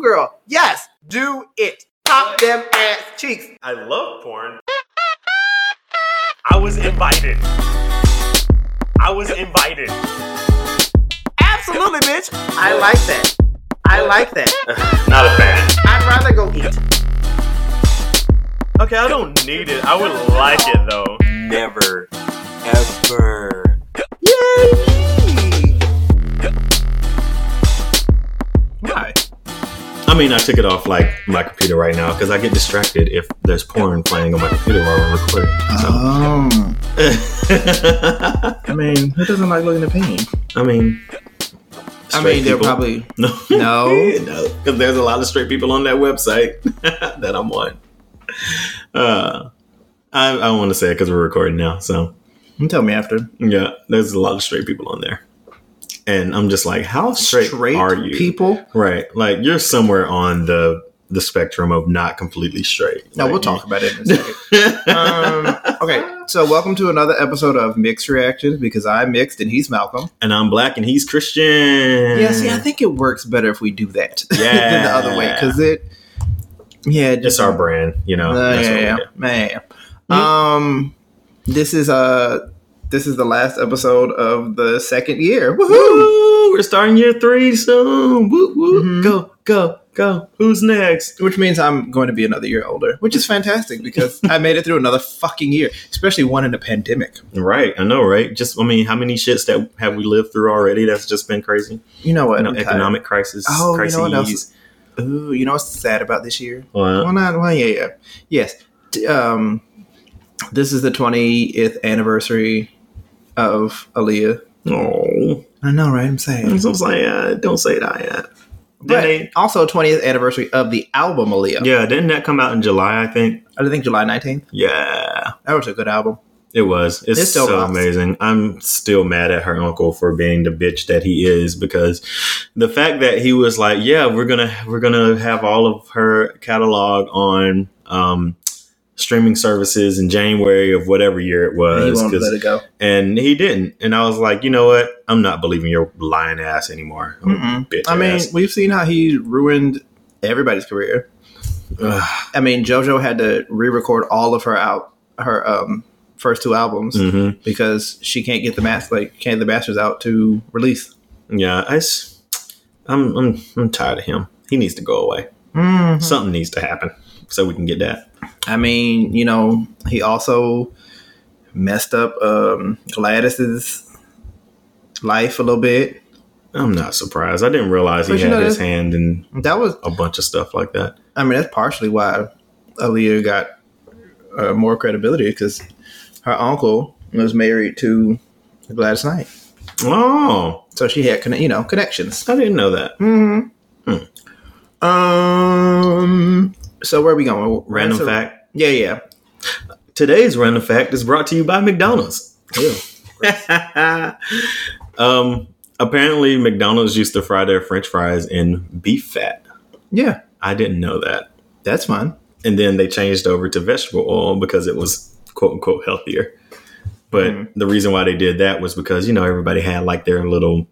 girl. Yes, do it. Pop them ass cheeks. I love porn. I was invited. I was invited. Absolutely, bitch. I like that. I like that. Not a fan. I'd rather go eat. Okay, I don't need it. I would like it though. Never, ever. Yay! Mean, I took it off like my computer right now because I get distracted if there's porn playing on my computer while we're recording. Um, So. I mean, who doesn't like looking at pain? I mean, I mean, they're people. probably no, No. no, because there's a lot of straight people on that website that I'm on. Uh, I I want to say it because we're recording now, so You tell me after. yeah, there's a lot of straight people on there, and I'm just like, how straight, are you? people? Right, like you're somewhere on the the spectrum of not completely straight. No, Like, we'll talk about it in a second. um, okay, so welcome to another episode of Mixed Reactions because I'm mixed and he's Malcolm. and I'm black and he's Christian. Yeah, see, I think it works better if we do that than Yeah. the other way because it, yeah, it's our brand, you know. Uh, that's what we yeah, yeah, yeah. Um, this is uh this is the last episode of the second year. Woohoo! Woo! We're starting year three soon. Woo woo. Mhm. Go go go. Who's next? Which means I'm going to be another year older, which is fantastic because I made it through another fucking year, especially one in a pandemic. Right, I know, right? Just, I mean, how many shits that have we lived through already? That's just been crazy. You know what? You know, tired. economic crisis. Oh, you know what else? Ooh, you know what's sad about this year? Well, not well, yeah, yeah, yes. Um, this is the 20th anniversary of Aaliyah. oh, I know, right? I'm saying, I'm saying, uh, don't say that yet. but they- also 20th anniversary of the album Aaliyah. yeah, didn't that come out in July? I think. I think July 19th. Yeah, That was a good album. it was. It's It still so rocks. amazing. I'm still mad at her uncle for being the bitch that he is because the fact that he was like, yeah, we're gonna we're gonna have all of her catalog on um, streaming services in January of whatever year it And was. he won't 'cause- let it go. and he didn't. And I was like, you know what? I'm not believing your lying ass anymore. Bitch I mean, ass. we've seen how he ruined everybody's career. I mean, JoJo had to re-record all of her out her um first two albums Mhm. because she can't get the master like can't the masters out to release. Yeah, I, s- I'm, I'm, I'm tired of him. He needs to go away. Mm-hmm. Something needs to happen so we can get that. I mean, you know, he also messed up um, Gladys's life a little bit. I'm not surprised. I didn't realize he But you had know, his hand in That was, a bunch of stuff like that. I mean, that's partially why Aaliyah got uh, more credibility because her uncle was married to Gladys Knight, Oh, so she had you know connections. I didn't know that. Mm-hmm. Um. So where are we going? Random So- fact. Yeah, yeah. Today's random fact is brought to you by McDonald's. Ew. um, apparently, McDonald's used to fry their French fries in beef fat. Yeah, I didn't know that. that's fun. And then they changed over to vegetable oil because it was quote unquote healthier. But Mhm. the reason why they did that was because, you know, everybody had like their little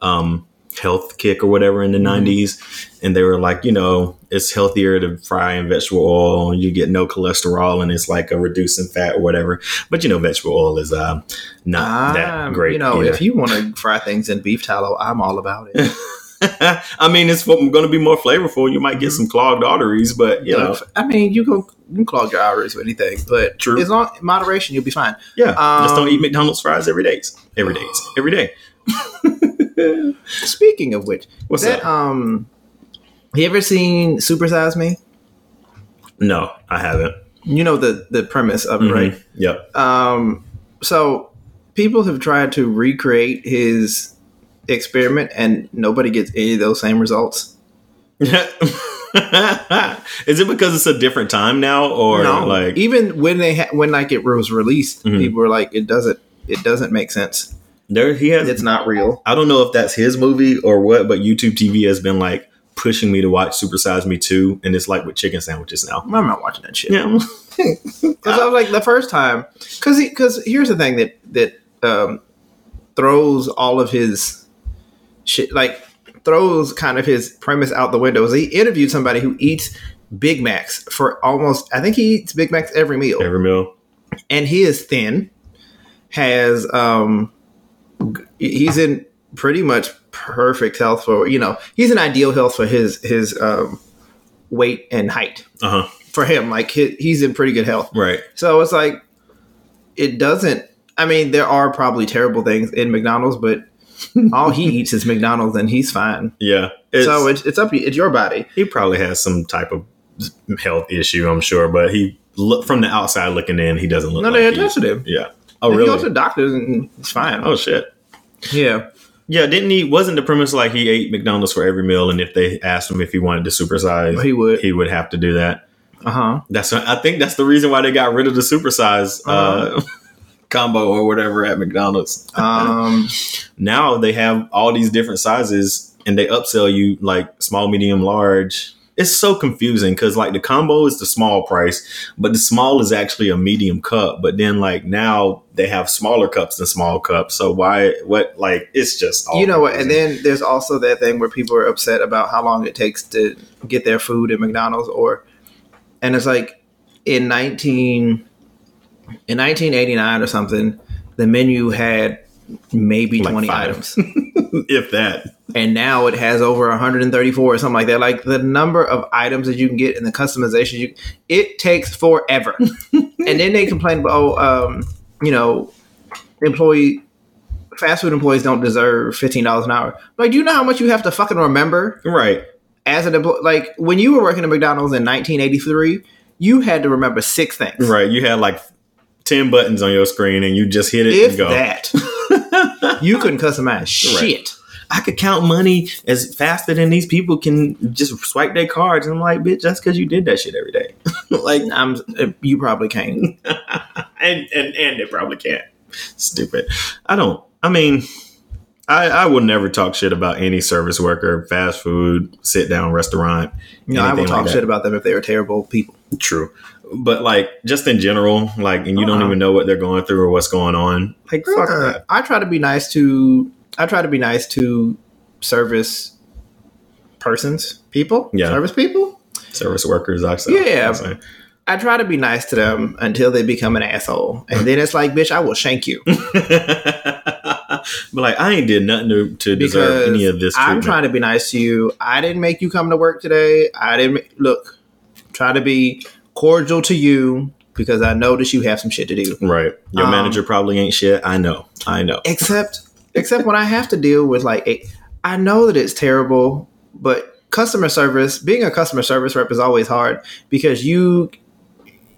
um, health kick or whatever in the Mhm. 90s. And they were like, you know, it's healthier to fry in vegetable oil. You get no cholesterol and it's like a reducing fat or whatever. But, you know, vegetable oil is uh, not that Um, great. You know, either. if you want to fry things in beef tallow, I'm all about it. I mean, it's going to be more flavorful. You might get Mhm. some clogged arteries, but, you know, I mean, you can, you can clog your arteries with anything, but True. as long moderation, you'll be fine. yeah, just don't Um, eat McDonald's fries every day. Every day. Every day. Speaking of which, What's that up? um, you ever seen Super Size Me? No, I haven't. You know the the premise of it, Mhm. right? Yep. Um, so people have tried to recreate his experiment, and nobody gets any of those same results. Is it because it's a different time now, or no, like? even when they ha- when like it was released, Mhm. people were like, it doesn't it doesn't make sense. There, he has. It's not real. I don't know if that's his movie or what, but YouTube TV has been like pushing me to watch Super Size Me 2, and it's like with chicken sandwiches now. I'm not watching that shit. Yeah. Because I was like the first time, because because here's the thing that that um, throws all of his shit. Like throws kind of his premise out the window. Is he interviewed somebody who eats Big Macs for almost, I think he eats Big Macs every meal, Every meal. and he is thin, has um, he's in pretty much perfect health for you know he's in ideal health for his his um, weight and height Uh huh. for him. Like he, he's in pretty good health. Right. So it's like it doesn't. I mean, there are probably terrible things in McDonald's, but all he eats is McDonald's, and he's fine. Yeah. It's, so it's it's up. to you- It's your body. he probably has some type of health issue, I'm sure, but he look from the outside looking in, he doesn't look No, like they he- tested him. Yeah. Oh, He really? goes to the doctors, and it's fine. oh, shit. yeah. Yeah, didn't he? Wasn't the premise like he ate McDonald's for every meal, and if they asked him if he wanted to supersize, He would. he would have to do that. Uh huh. That's I think that's the reason why they got rid of the supersize uh, combo or whatever at McDonald's. Um. Now they have all these different sizes, and they upsell you like small, medium, large. It's so confusing because like the combo is the small price, but the small is actually a medium cup. But then like now they have smaller cups than small cups. So why? What like it's just all you know what? And then there's also that thing where people are upset about how long it takes to get their food at McDonald's, or and it's like in nineteen in nineteen eighty nine or something, the menu had maybe Like twenty five. items, if that and now it has over one hundred and thirty four or something like that. Like the number of items that you can get and the customization you it takes forever. and then they complain about oh, um, you know, employee fast food employees don't deserve fifteen dollars an hour. Like, do you know how much you have to fucking remember right. as an employee? Like, when you were working at McDonald's in 1983, you had to remember six things. Right. You had like 10 buttons on your screen and you just hit it If and go. that, you couldn't customize shit. I could count money as faster than these people can just swipe their cards. And I'm like, bitch, that's because you did that shit every day. like, I'm. Uh, you probably can't. and, and, and they probably can't. Stupid. I don't, I mean, I, I will never talk shit about any service worker, fast food, sit down restaurant. You know, I will talk like shit about them if they were terrible people. True. But like, just in general, like, and you don't Uh-uh. even know what they're going through or what's going on. Like, fuck Uh, that. I try to be nice to. I try to be nice to service persons, people, Yeah. service people. Service workers, I say. Yeah. I. I try to be nice to them until they become an asshole, and then it's like, bitch, I will shank you but like, I ain't did nothing to, to deserve any of this. I'm trying to be nice to you. I didn't make you come to work today. I didn't look. Try to be cordial to you because I know that you have some shit to do. Right. Your Um, manager probably ain't shit. I know. I know. Except, except when I have to deal with like, a, I know that it's terrible, but customer service, being a customer service rep is always hard because you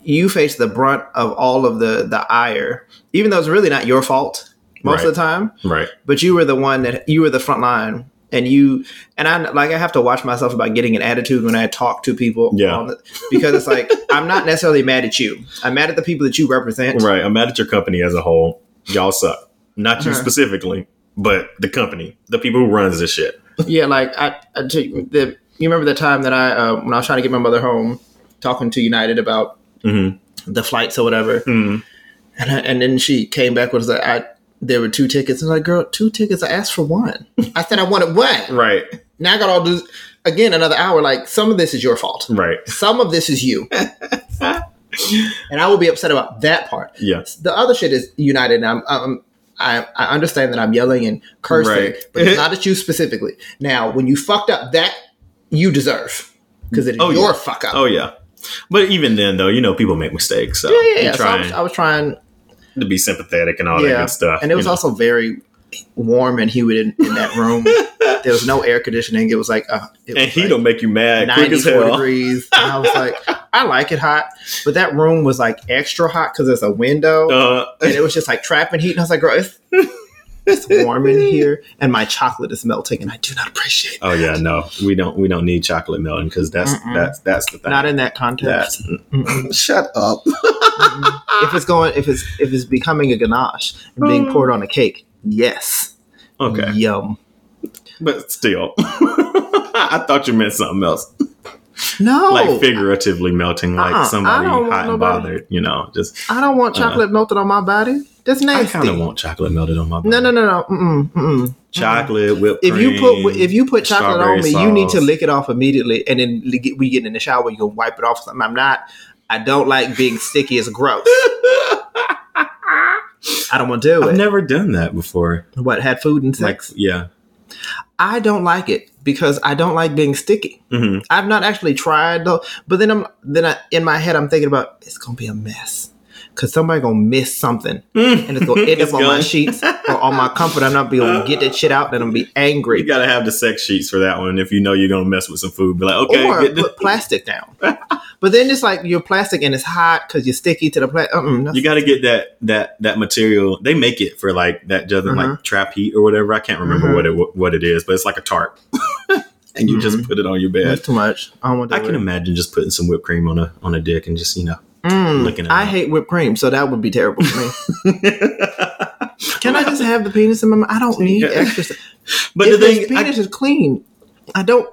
you face the brunt of all of the the ire, even though it's really not your fault most Right. of the time. Right. But you were the one that you were the front line, and you and I like I have to watch myself about getting an attitude when I talk to people. Yeah. the- because it's like I'm not necessarily mad at you. I'm mad at the people that you represent. Right. I'm mad at your company as a whole. Y'all suck. Not you Uh-huh. specifically, but the company, the people who runs this shit. Yeah, like I, the, you remember the time that I uh, when I was trying to get my mother home, talking to United about hmm the flights or whatever, hmm and I, and then she came back with like I there were two tickets, and I was like, girl, two tickets. I asked for one. I said I wanted one. Right. Now I got all this again another hour. Like some of this is your fault. Right. Some of this is you. and I will be upset about that part. Yes. The other shit is United, and I'm, I'm I, I understand that I'm yelling and cursing, Right. but it's not at you specifically. Now, when you fucked up, that you deserve because it is Oh, your yeah. fuck up. Oh yeah. But even then, though, you know, people make mistakes. So yeah, yeah. yeah. So I was, I was trying, to be sympathetic and all that good stuff. and it was know. also very warm and humid in, in that room. there was no air conditioning. It was like, uh, it and was he like don't make you mad 94 degrees. And I was like, I like it hot, but that room was like extra hot because there's a window. Uh, and it was just like trapping heat. And I was like, girl, it's, it's warm in here, and my chocolate is melting, and I do not appreciate. It. Oh yeah, no, we don't. We don't need chocolate melting because that's Mm-mm. that's that's the thing. Not in that context. That's shut up. If it's going, if it's if it's becoming a ganache and being mm. poured on a cake, yes, Okay, yum. but still, I thought you meant something else, No, like figuratively melting, like Uh-uh, I somebody don't want hot and nobody- bothered. You know, just I don't want Uh-uh. chocolate melted on my body. That's I kind of want chocolate melted on my body. no, no, no, no. Mm-mm, mm-mm. chocolate whipped If you put if you put chocolate on me, strawberry you need to lick it off immediately, and then we get in the shower. You can wipe it off. Something. I'm not. I don't like being sticky. It's gross. I don't want to do it. I've never done that before. what had food and Like, sex? yeah. I don't like it because I don't like being sticky. hmm I've not actually tried though. But then I'm then I, in my head I'm thinking about it's gonna be a mess because somebody gonna miss something and it's gonna end up on my sheets or on my comfort. I'm not be able to get that shit out. Then I'm gonna be angry. You gotta have the sex sheets for that one if you know you're gonna mess with some food. Be like, okay, or get the- put plastic down. but then it's like you're plastic and it's hot because you're sticky to the plastic. you got to get that that that material. They make it for like that doesn't Uh-huh. like trap heat or whatever. I can't remember Mhm. what it what it is, but it's like a tarp, and you just put it on your bed. That's too much. I don't want I can it. imagine just putting some whipped cream on a on a dick and just you know Mm, licking it I hate whipped cream, so that would be terrible for me. Can I just have the penis in my mouth? I don't need extra. but if the thing, I, penis is clean, I don't.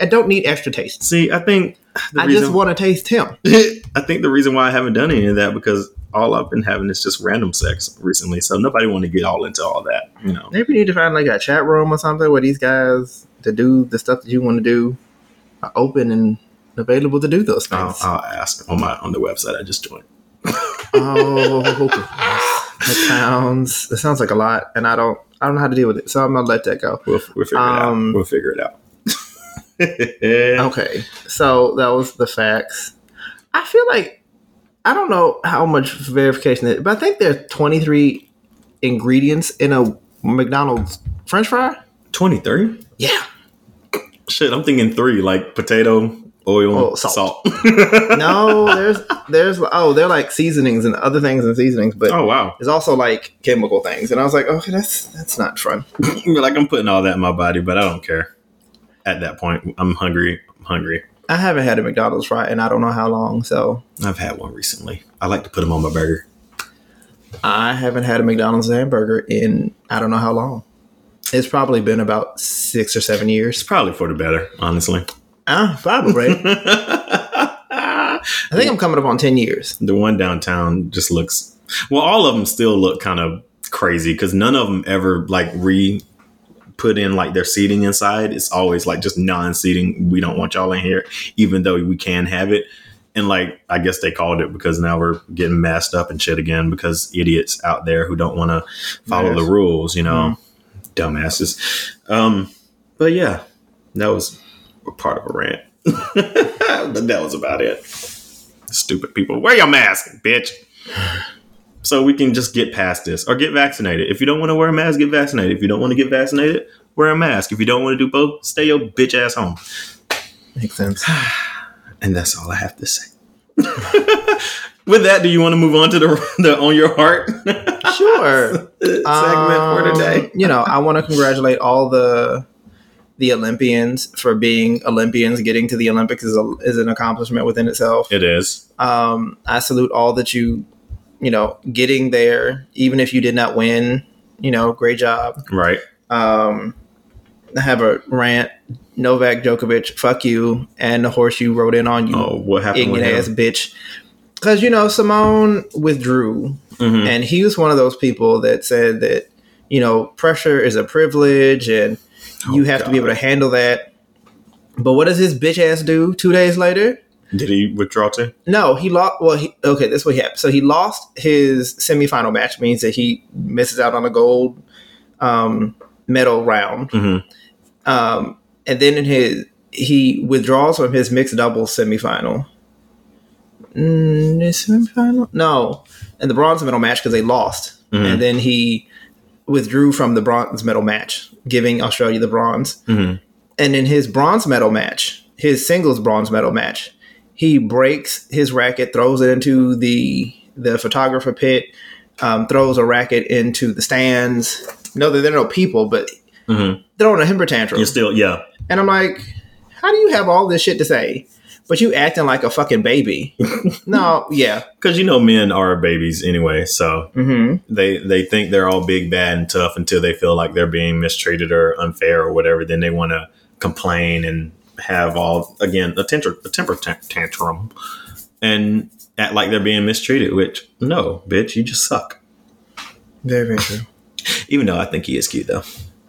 I don't need extra taste. see, I think the I reason, just want to taste him. I think the reason why I haven't done any of that because all I've been having is just random sex recently. So nobody want to get all into all that, you know. Maybe you need to find like a chat room or something where these guys to do the stuff that you want to do are open and available to do those I'll. I'll ask on my on the website I just joined. oh, that sounds that sounds like a lot, and I don't I don't know how to deal with it, so I'm gonna let that go. We'll, we'll figure Um, it out. We'll figure it out. Okay, so that was the facts. I feel like I don't know how much verification, it, but I think there's 23 ingredients in a McDonald's French fry. 23? Yeah, Shit, I'm thinking three, like potato, oil, Oh, salt. salt. no, there's there's oh they're like seasonings and other things and seasonings, but oh wow. there's also like chemical things, and I was like, okay, that's that's not fun. like I'm putting all that in my body, but I don't care. At that point, I'm hungry. I'm hungry. I haven't had a McDonald's fry and I don't know how long, so I've had one recently. I like to put them on my burger. I haven't had a McDonald's hamburger in I don't know how long. It's probably been about six or seven It's years. probably for the better, honestly. Ah, probably. I think I'm coming up on ten years. the one downtown just looks well all of them still look kind of crazy because none of them ever like re put in like their seating inside it's always like just non-seating we don't want y'all in here even though we can have it and like i guess they called it because now we're getting masked up and shit again because idiots out there who don't want to follow Yes. the rules you know dumbasses um but yeah that was a part of a rant but that was about it stupid people. Wear your mask, bitch. So we can just get past this or get vaccinated. If you don't want to wear a mask, get vaccinated. If you don't want to get vaccinated, wear a mask. If you don't want to do both, stay your bitch ass home. Makes sense. And that's all I have to say. With that, do you want to move on to the, the on your heart Sure. segment for Um, today? You know, I want to congratulate all the the Olympians for being Olympians. Getting to the Olympics is, a, is an accomplishment within itself. It is. Um, I salute all that you, you know, getting there, even if you did not win. You know, great job. Right. Um, I have a rant. Novak Djokovic, fuck you, and the horse you rode in on you, Oh, what happened ignorant ass bitch. Because you know Simone withdrew, Mhm. and he was one of those people that said that you know pressure is a privilege, and you Oh, have to be able to handle that. But what does his bitch ass do two days later? Did he withdraw too? No, he lost. Well, he, okay, that's what he happened. So he lost his semifinal match, means that he misses out on a gold um, medal round. Mhm. Um, and then in his, he withdraws from his mixed doubles semifinal. Mm, semifinal? No, and the bronze medal match because they lost, Mhm. and then he withdrew from the bronze medal match, giving Australia the bronze. Mhm. And in his bronze medal match, his singles bronze medal match, he breaks his racket, throws it into the the photographer pit, um, throws a racket into the stands. No, there there are no people, but Mhm. throwing a temper tantrum. You're still, yeah. And I'm like, how do you have all this shit to say, but you acting like a fucking baby? no, yeah. Because you know men are babies anyway, so hmm they they think they're all big, bad, and tough until they feel like they're being mistreated or unfair or whatever. Then they want to complain and have all again a temper a temper ta- tantrum and act like they're being mistreated. Which no, bitch, you just suck. Very, very true. Even though I think he is cute though.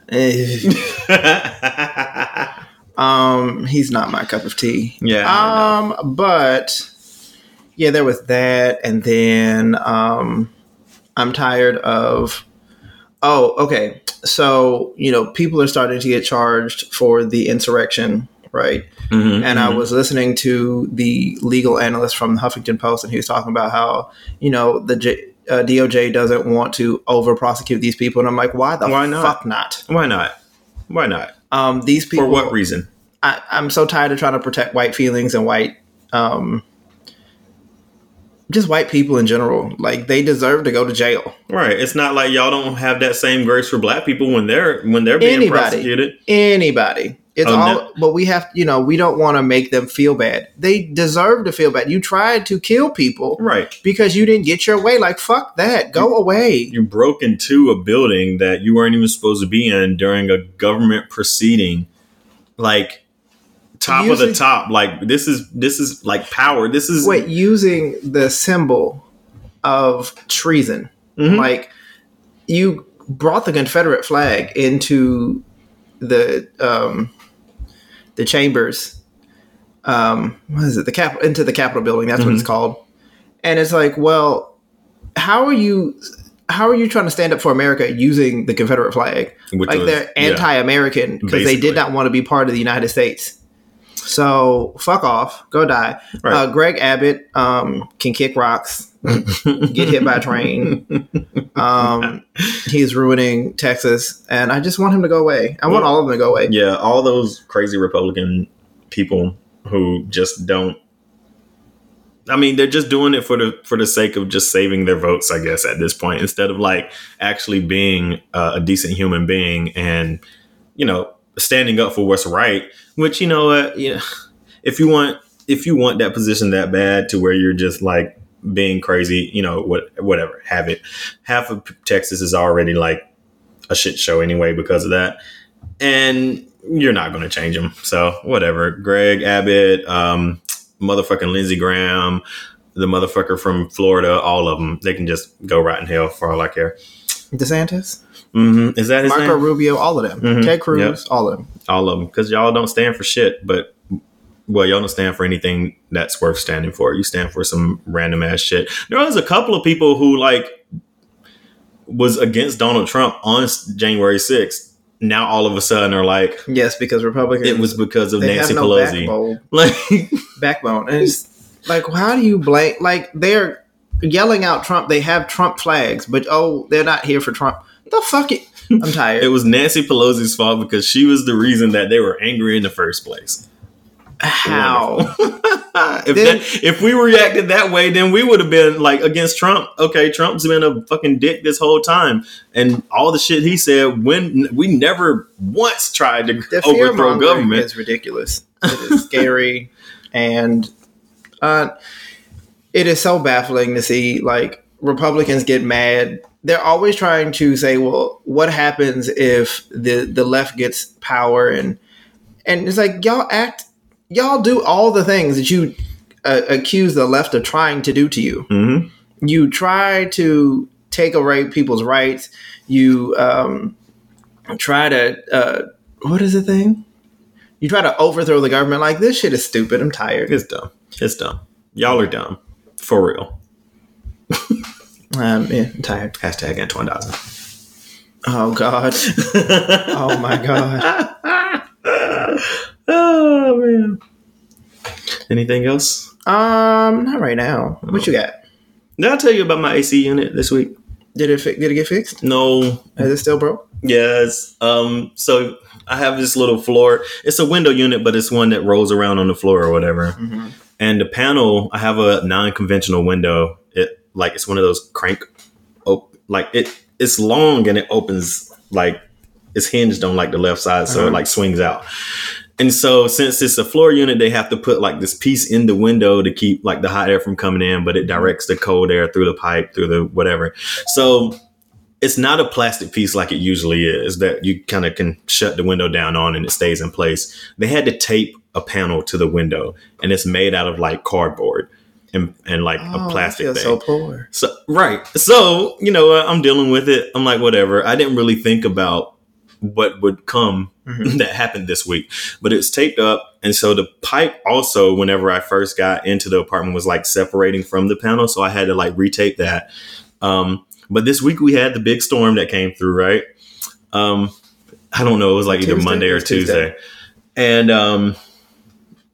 um, he's not my cup of tea. Yeah, Um, but yeah, there was that, and then um, I'm tired of. Oh, okay. So you know, people are starting to get charged for the insurrection, right? Mhm, and I mhm. was listening to the legal analyst from the Huffington Post, and he was talking about how you know the J- uh, DOJ doesn't want to over prosecute these people, and I'm like, why the Why not? fuck not? Why not? Why not? Um, these people, For what reason? I, I'm so tired of trying to protect white feelings and white, um, just white people in general. Like they deserve to go to jail. Right. It's not like y'all don't have that same grace for black people when they're when they're being Anybody. prosecuted. Anybody. It's Oh, all, no. but we have, you know, we don't want to make them feel bad. They deserve to feel bad. You tried to kill people, Right. because you didn't get your way. Like fuck that, go away. You broke into a building that you weren't even supposed to be in during a government proceeding. Like top of the top. Like this is this is like power. This is Wait, using the symbol of treason, Mhm. like you brought the Confederate flag into the um, the chambers. Um, what is it? The cap into the Capitol building. That's what it's called. And it's like, well, how are you? How are you trying to stand up for America using the Confederate flag? Which like was- they're anti-American because they did not want to be part of the United States. So fuck off, go die. Right. Uh, Greg Abbott um, can kick rocks, get hit by a train. Um, he's ruining Texas, and I just want him to go away. I want all of them to go away. Yeah, all those crazy Republican people who just don't. I mean, they're just doing it for the for the sake of just saving their votes, I guess, at this point, instead of like actually being uh, a decent human being and you know standing up for what's right. Which you know, uh, yeah, if you want if you want that position that bad to where you're just like being crazy, you know, what whatever, have it. Half of Texas is already like a shit show anyway because of that and you're not going to change them. So whatever. Greg Abbott, um, motherfucking Lindsey Graham, the motherfucker from Florida, all of them, they can just go right in hell for all I care. DeSantis, hmm Is that his Marco name? Rubio, all of them. Mhm. Ted Cruz, all of them. All of them, because y'all don't stand for shit. But well, y'all don't stand for anything that's worth standing for. You stand for some random ass shit. There was a couple of people who like was against Donald Trump on January 6th. Now all of a sudden are like Yes, because Republicans. it was because of Nancy no Pelosi. backbone. Like backbone. And it's like, how do you blame? Like, they're yelling out Trump. They have Trump flags, but oh, they're not here for Trump. The fuck it. I'm tired. It was Nancy Pelosi's fault because she was the reason that they were angry in the first place. How? if Then- that, if we reacted that way, then we would have been like against Trump. Okay, Trump's been a fucking dick this whole time, and all the shit he said when we never once tried to overthrow government. is ridiculous. It is scary, and uh, it is so baffling to see like Republicans get mad. They're always trying to say, "Well, what happens if the the left gets power?" and and it's like y'all act, y'all do all the things that you uh, accuse the left of trying to do to you hmm you try to take away people's rights. You um, try to uh, what is the thing? You try to overthrow the government. Like this shit is stupid. I'm tired. It's dumb. It's dumb. Y'all are dumb for real. Um, yeah, I'm tired. Hashtag Antoine Dodson. Oh God. oh my God. oh man. Anything else? Um, not right now. What you got? Did I tell you about my AC unit this week? Did it fi- did it get fixed? No, Is it still broke? Yes. Um. So I have this little floor. It's a window unit, but it's one that rolls around on the floor or whatever. And the panel, I have a non-conventional window. It like it's one of those crank, op- like it. It's long and it opens like it's hinged on like the left side, so it Uh-huh. like swings out. And so since it's a floor unit, they have to put like this piece in the window to keep like the hot air from coming in, but it directs the cold air through the pipe, through the whatever. So it's not a plastic piece like it usually is that you kind of can shut the window down on and it stays in place. They had to tape a panel to the window and it's made out of like cardboard. and, and like Oh, a plastic thing. so poor. So right. So, you know, I'm dealing with it. I'm like, whatever. I didn't really think about what would come Mhm. that happened this week. But it's taped up. And so the pipe also, whenever I first got into the apartment, was like separating from the panel. So I had to like retape that. Um, but this week we had the big storm that came through, right? Um, I don't know. It was like either Tuesday? Monday or Tuesday. Tuesday. And um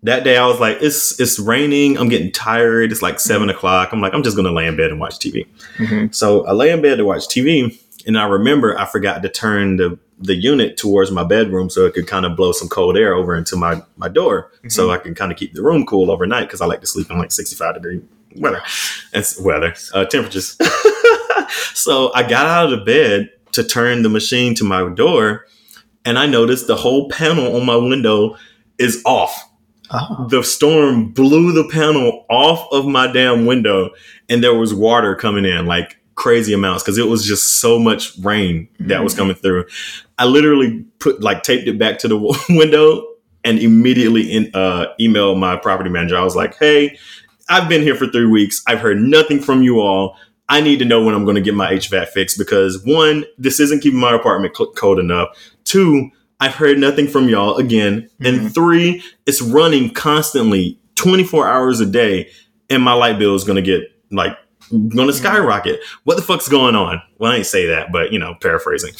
that day I was like, it's it's raining. I'm getting tired. It's like 7 o'clock. I'm like, I'm just gonna lay in bed and watch TV. Mhm. So I lay in bed to watch TV, and I remember I forgot to turn the the unit towards my bedroom so it could kind of blow some cold air over into my my door, so I can kind of keep the room cool overnight because I like to sleep in like 65 degree weather. It's weather uh, temperatures. so I got out of the bed to turn the machine to my door, and I noticed the whole panel on my window is off Oh. the storm blew the panel off of my damn window and there was water coming in like crazy amounts because it was just so much rain that was coming through. I literally put like taped it back to the w- window and immediately in, uh, emailed my property manager. I was like hey i've been here for three weeks. I've heard nothing from you all. I need to know when i'm going to get my hvac fixed because one this isn't keeping my apartment cl- cold enough. Two i've heard nothing from y'all again. And three it's running constantly 24 hours a day and my light bill is going to get like to skyrocket. What the fuck's going on? Well i ain't say that but you know paraphrasing.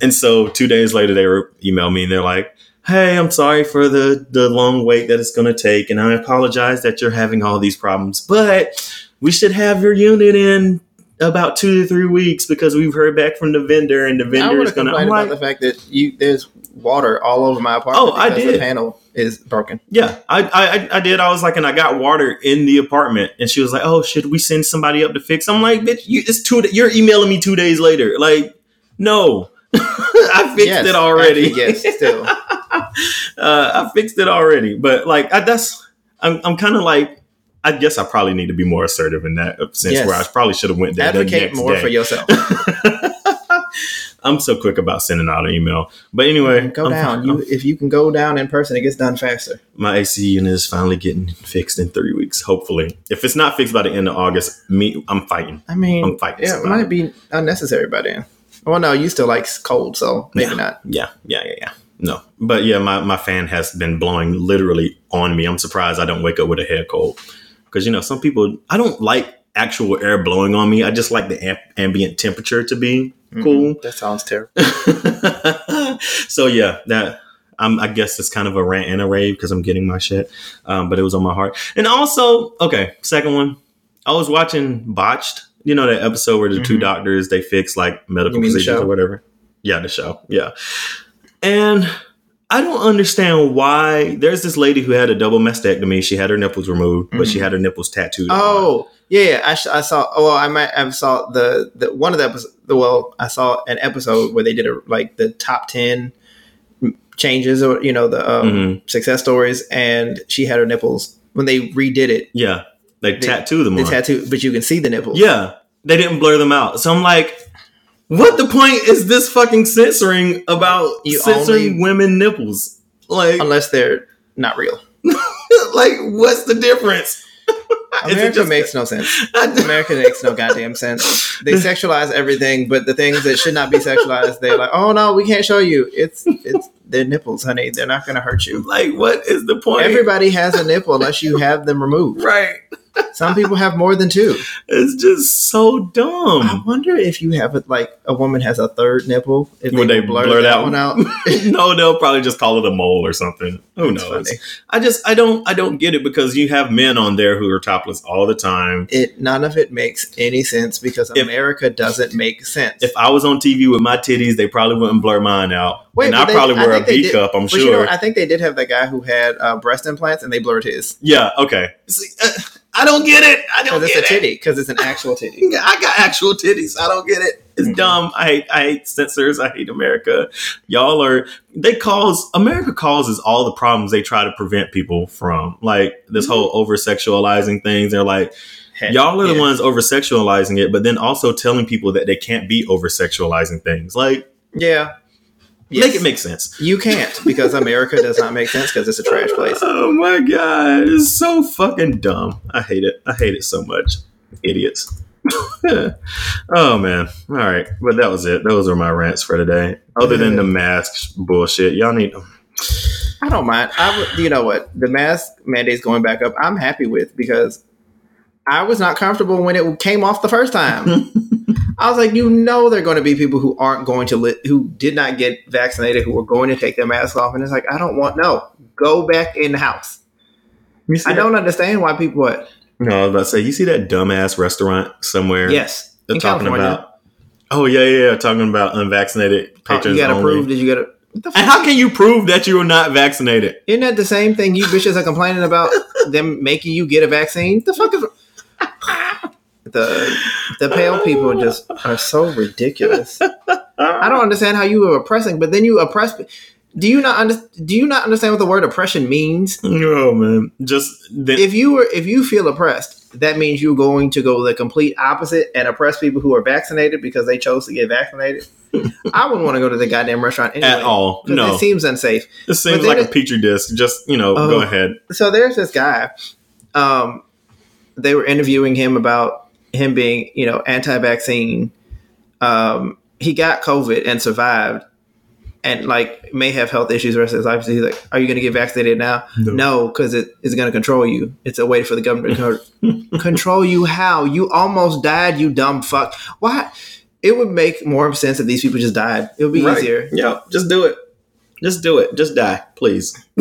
And so two days later they were email me and they're like hey i'm sorry for the the long wait that it's going to take and i apologize that you're having all these problems but we should have your unit in about two to three weeks because we've heard back from the vendor and the vendor is going to i'm about like the fact that you there's water all over my apartment. Oh, I did. The panel is broken. Yeah, I, I I did. I was like, and I got water in the apartment, and she was like, "Oh, should we send somebody up to fix?" I'm like, "Bitch, you, it's two. You're emailing me two days later. Like, no, I fixed Yes, it already. actually, yes, still. uh, I fixed it already. But like, I, that's I'm I'm kind of like, I guess I probably need to be more assertive in that uh, sense. Yes. Where I probably should have went there. the Advocate more day. for yourself. I'm so quick about sending out an email. But anyway, Go I'm- down. You if you can go down in person, it gets done faster. my AC unit is finally getting fixed in three weeks. Hopefully, if it's not fixed by the end of August, me, I'm fighting. I mean, I'm fighting yeah, it might be unnecessary by then. Well, no, you still like cold, so maybe Yeah. not. Yeah, yeah, yeah, yeah. No, but yeah, my, my fan has been blowing literally on me. I'm surprised I don't wake up with a head cold because you know some people. I don't like actual air blowing on me. I just like the am- ambient temperature to be cool. Mhm. That sounds terrible. so yeah, that um, I guess it's kind of a rant and a rave because I'm getting my shit. Um, but it was on my heart. And also, okay, second one. I was watching Botched. You know that episode where the two Mhm. doctors they fix like medical procedures or whatever. Yeah, the show. Yeah. And I don't understand why there's this lady who had a double mastectomy. She had her nipples removed, but she Mhm. had her nipples tattooed. on. Oh, yeah, yeah. I, sh- I saw. Oh, well, I might have saw the, the one of the episodes. Well, I saw an episode where they did a like the top ten changes or you know the um, Mhm. success stories, and she had her nipples when they redid it. Yeah, they, They- tattoo them The on. tattoo, but you can see the nipples. Yeah, they didn't blur them out. So I'm like, what the point is this fucking censoring about You censoring only- women nipples? Like, unless they're not real. like what's the difference? America just- makes no sense. America makes no goddamn sense. They sexualize everything, but the things that should not be sexualized, they're like, "Oh no, we can't show you. It's it's their nipples, honey. They're not going to hurt you." like what is the point? Everybody has a nipple unless you have them removed. right? Some people have more than two. It's just so dumb. I wonder if you have it like a woman has a third nipple. If Would they will blur that that one out? no, they'll probably just call it a mole or something. Who It's knows? funny. I just I don't I don't get it because you have men on there who are topless all the time. It none of it makes any sense because If- America doesn't make sense. If I was on TV with my titties, they probably wouldn't blur mine out. Wait, and I they- probably I wear a did- cup. I'm sure. you know. I think they did have that guy who had uh, breast implants and they blurred his. Yeah, okay. See, uh, I don't get it. I don't get it. Because it's get a titty. Because it's an actual titty. I got actual titties. I don't get it. It's Mhm. dumb. I hate I hate censors. I hate America. Y'all are they cause America causes all the problems they try to prevent people from. Like this whole over sexualizing things. They're like, Heck, y'all are the ones over sexualizing it, but then also telling people that they can't be over sexualizing things. Like, Yeah. Yes. Make it make sense. You can't because America does not make sense because it's a trash place. Oh my god, it's so fucking dumb. I hate it. I hate it so much. Idiots. oh man. All right, but that was it. Those are my rants for today. Other than the masks bullshit, y'all need. Them. I don't mind. I would, you know what? The mask mandates going back up. I'm happy with because I was not comfortable when it came off the first time. I was like, you know, there are going to be people who aren't going to li- who did not get vaccinated who are going to take their mask off, and it's like, I don't want no. Go back in the house. I that- don't understand why people what. No, I was about to say, you see that dumbass restaurant somewhere? Yes, they're in talking California. about. Oh yeah, yeah, yeah, talking about unvaccinated Oh, patrons you got to prove that you got to. And how can you prove that you are not vaccinated? Isn't that the same thing you bitches are complaining about them making you get a vaccine? The fuck is the the pale people just are so ridiculous. I don't understand how you are oppressing, but then you oppress. Do you not under, Do you not understand what the word oppression means? Oh man, just the, If you were if you feel oppressed, that means you're going to go the complete opposite and oppress people who are vaccinated because they chose to get vaccinated. I wouldn't want to go to the goddamn restaurant anyway, at all. No, it seems unsafe. it seems like a petri dish. Just you know, Oh. go ahead. so there's this guy. Um, they were interviewing him about him being, you know, anti-vaccine. Um, he got COVID and survived, and like may have health issues the rest of his life. So he's like, "Are you going to get vaccinated now?" No. No, because it is going to control you. It's a way for the government to co- control you. How you almost died, you dumb fuck. Why? It would make more sense if these people just died. It would be Right. easier. Yeah, just do it. Just do it. Just die, please.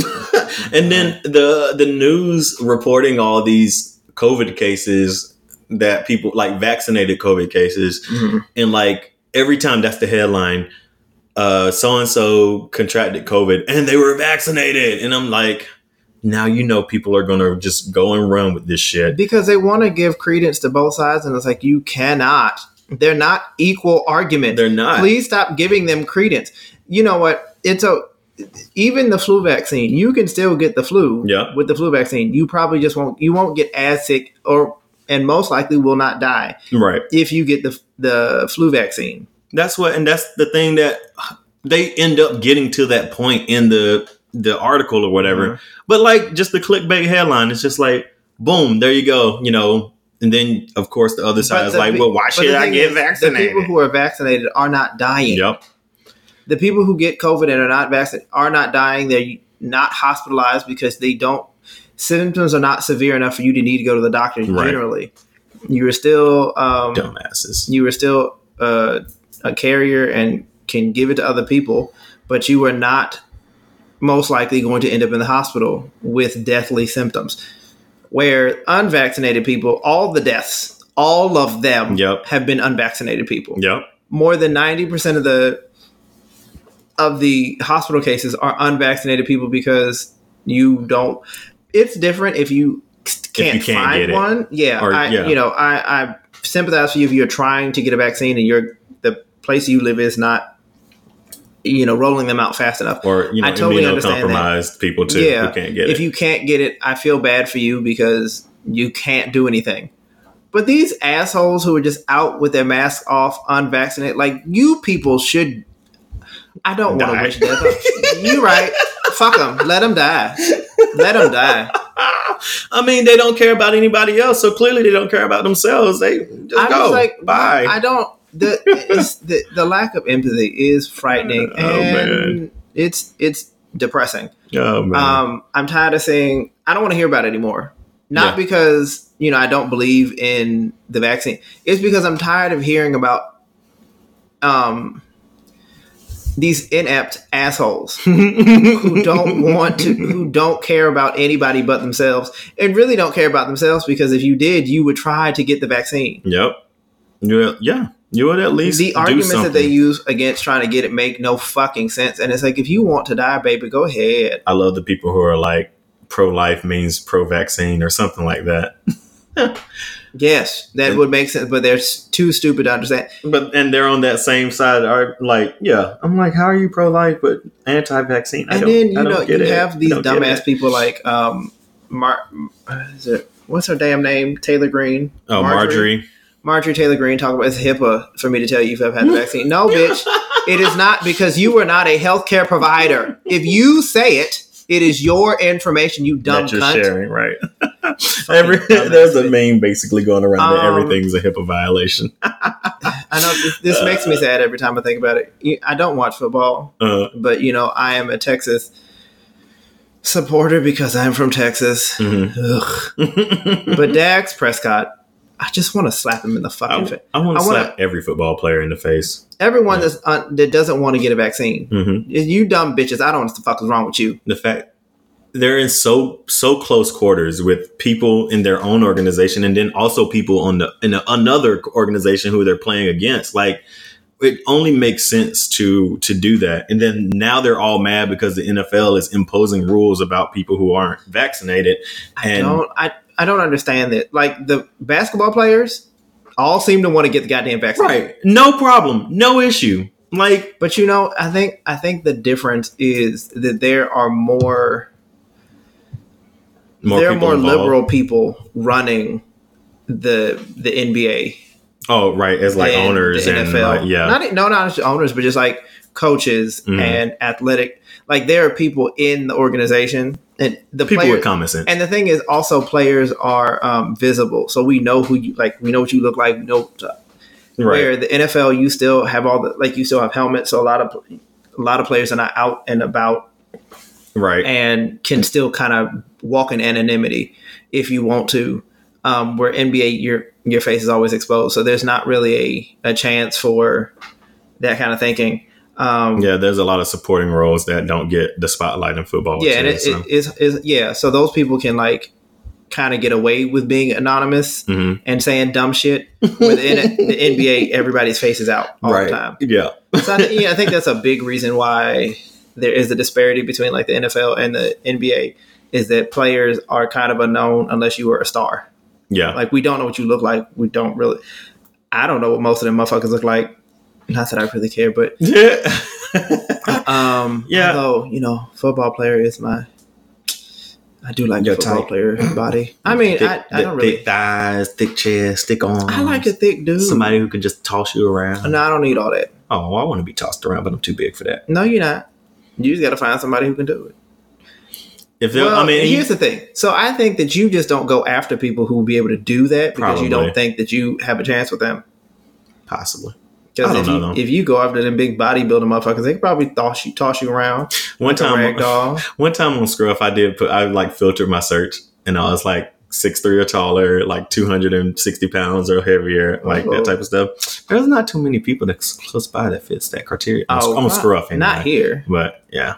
and then the the news reporting all these COVID cases that people like vaccinated COVID cases, Mhm. and like every time that's the headline, uh, so and so contracted COVID and they were vaccinated, and I'm like, now you know people are gonna just go and run with this shit. because they want to give credence to both sides, and it's like you cannot. They're not equal argument. They're not. Please stop giving them credence. You know what? It's a even the flu vaccine. You can still get the flu. Yeah. With the flu vaccine, you probably just won't. You won't get as sick, or and most likely will not die Right. if you get the the flu vaccine. That's what, and that's the thing that they end up getting to that point in the the article or whatever. Mhm. But like just the clickbait headline, it's just like, boom, there you go, you know. And then of course the other side But is like, pe- well, why should I get vaccinated? The people who are vaccinated are not dying. yep. the people who get COVID and are not vaccinated are not dying. They're not hospitalized because they don't symptoms are not severe enough for you to need to go to the doctor. Right. Generally, you are still um, Dumbasses. you are still uh, a carrier and can give it to other people, but you are not most likely going to end up in the hospital with deathly symptoms. Where unvaccinated people, all the deaths, all of them Yep. have been unvaccinated people Yep. more than 90% of the of the hospital cases are unvaccinated people because you don't it's different if you can't, you can't find get it. one. Yeah Or- I, yeah. you know I, I sympathize for you if you're trying to get a vaccine and you're the place you live is not you know rolling them out fast enough. Or you know, I totally understand that. people too yeah. who can't get if it. you can't get it i feel bad for you because you can't do anything. But these assholes who are just out with their masks off unvaccinated like you people should i don't want to wish death you. Right. Fuck them let them die let them die I mean, they don't care about anybody else, so clearly they don't care about themselves. They just i'm go. like Bye. i don't the, it's, the the lack of empathy is frightening Oh, and man. it's it's depressing oh man. Um, I'm tired of saying I don't want to hear about it anymore. Not Yeah. because you know I don't believe in the vaccine. It's because I'm tired of hearing about um these inept assholes who don't want to who don't care about anybody but themselves and really don't care about themselves because if you did you would try to get the vaccine Yep. You yeah. You would at least the arguments that they use against trying to get it make no fucking sense and it's like if you want to die baby go ahead I love the people who are like pro life means pro vaccine or something like that. yes that would make sense but they're too stupid to understand But and they're on that same side are like, yeah. I'm like, how are you pro life but anti vaccine? and then you know you have these dumbass people like um Mar- uh, is it what's her damn name Taylor Greene Oh, Marjorie. Marjorie Taylor Greene talk about it's HIPAA for me to tell you if I've had the vaccine no bitch It is not because you are not a healthcare provider. If you say it, it is your information, you dumb that you're cunt. sharing, right? Every there's a meme basically going around that Um, everything's a HIPAA violation. I know this, this makes me sad every time I think about it. I don't watch football, Uh, but you know, I am a Texas supporter because I'm from Texas. mhm. But Dak Prescott, I just want to slap him in the fucking face. I, want I to wanna- slap every football player in the face. Everyone that's uh, that doesn't want to get a vaccine, hmm you dumb bitches. I don't know what the fuck is wrong with you. The fact they're in so so close quarters with people in their own organization, and then also people on the in a, another organization who they're playing against. Like it only makes sense to to do that. And then now they're all mad because the NFL is imposing rules about people who aren't vaccinated. I And don't. I I don't understand that. Like the basketball players all seem to want to get the goddamn vaccine. right, no problem, no issue. Like But you know, I think I think the difference is that there are more more there are more involved. liberal people running the the NBA Oh, right, as like owners and NFL. like, yeah, not no, not owners, but just like coaches Mhm. and athletic. Like there are people in the organization and the people player, with common sense. And the thing is, also players are um, visible, so we know who you like. We know what you look like. We know where the NFL, you still have all the like you still have helmets, so a lot of a lot of players are not out and about right. and can still kind of walk in anonymity if you want to. Um, where NBA, your your face is always exposed, so there's not really a, a chance for that kind of thinking. Um, Yeah, there's a lot of supporting roles that don't get the spotlight in football. yeah, too, it, so. it is is yeah. So those people can like kind of get away with being anonymous Mhm. and saying dumb shit. Within the, NBA, everybody's face is out all the time. Yeah. So I, think- yeah, I think that's a big reason why there is a disparity between like the NFL and the NBA is that players are kind of unknown unless you were a star. Yeah. Like we don't know what you look like. We don't really. I don't know what most of them motherfuckers look like. Not that I really care, but yeah. um, Yeah. Although you know, football player is my. I do like Your football type. player body. I mean, thick, I, I don't really. thick thighs, thick chest, thick arms. I like a thick dude. Somebody who can just toss you around. No, I don't need all that. Oh, I want to be tossed around, but I'm too big for that. No, you're not. You just got to find somebody who can do it. If Well, I mean, here's the thing. So I think that you just don't go after people who will be able to do that because you don't think that you have a chance with them. possibly. Because if, you, if you go after them big bodybuilder motherfuckers, they could probably toss you toss you around One like time, one time on Scruff, I did put, I like filtered my search, and I was like six three or taller, like two hundred and sixty pounds or heavier, like Oh. that type of stuff. There's not too many people that's close by that fits that criteria. I'm, Oh, I'm a Scruff, anyway. Not here. but yeah,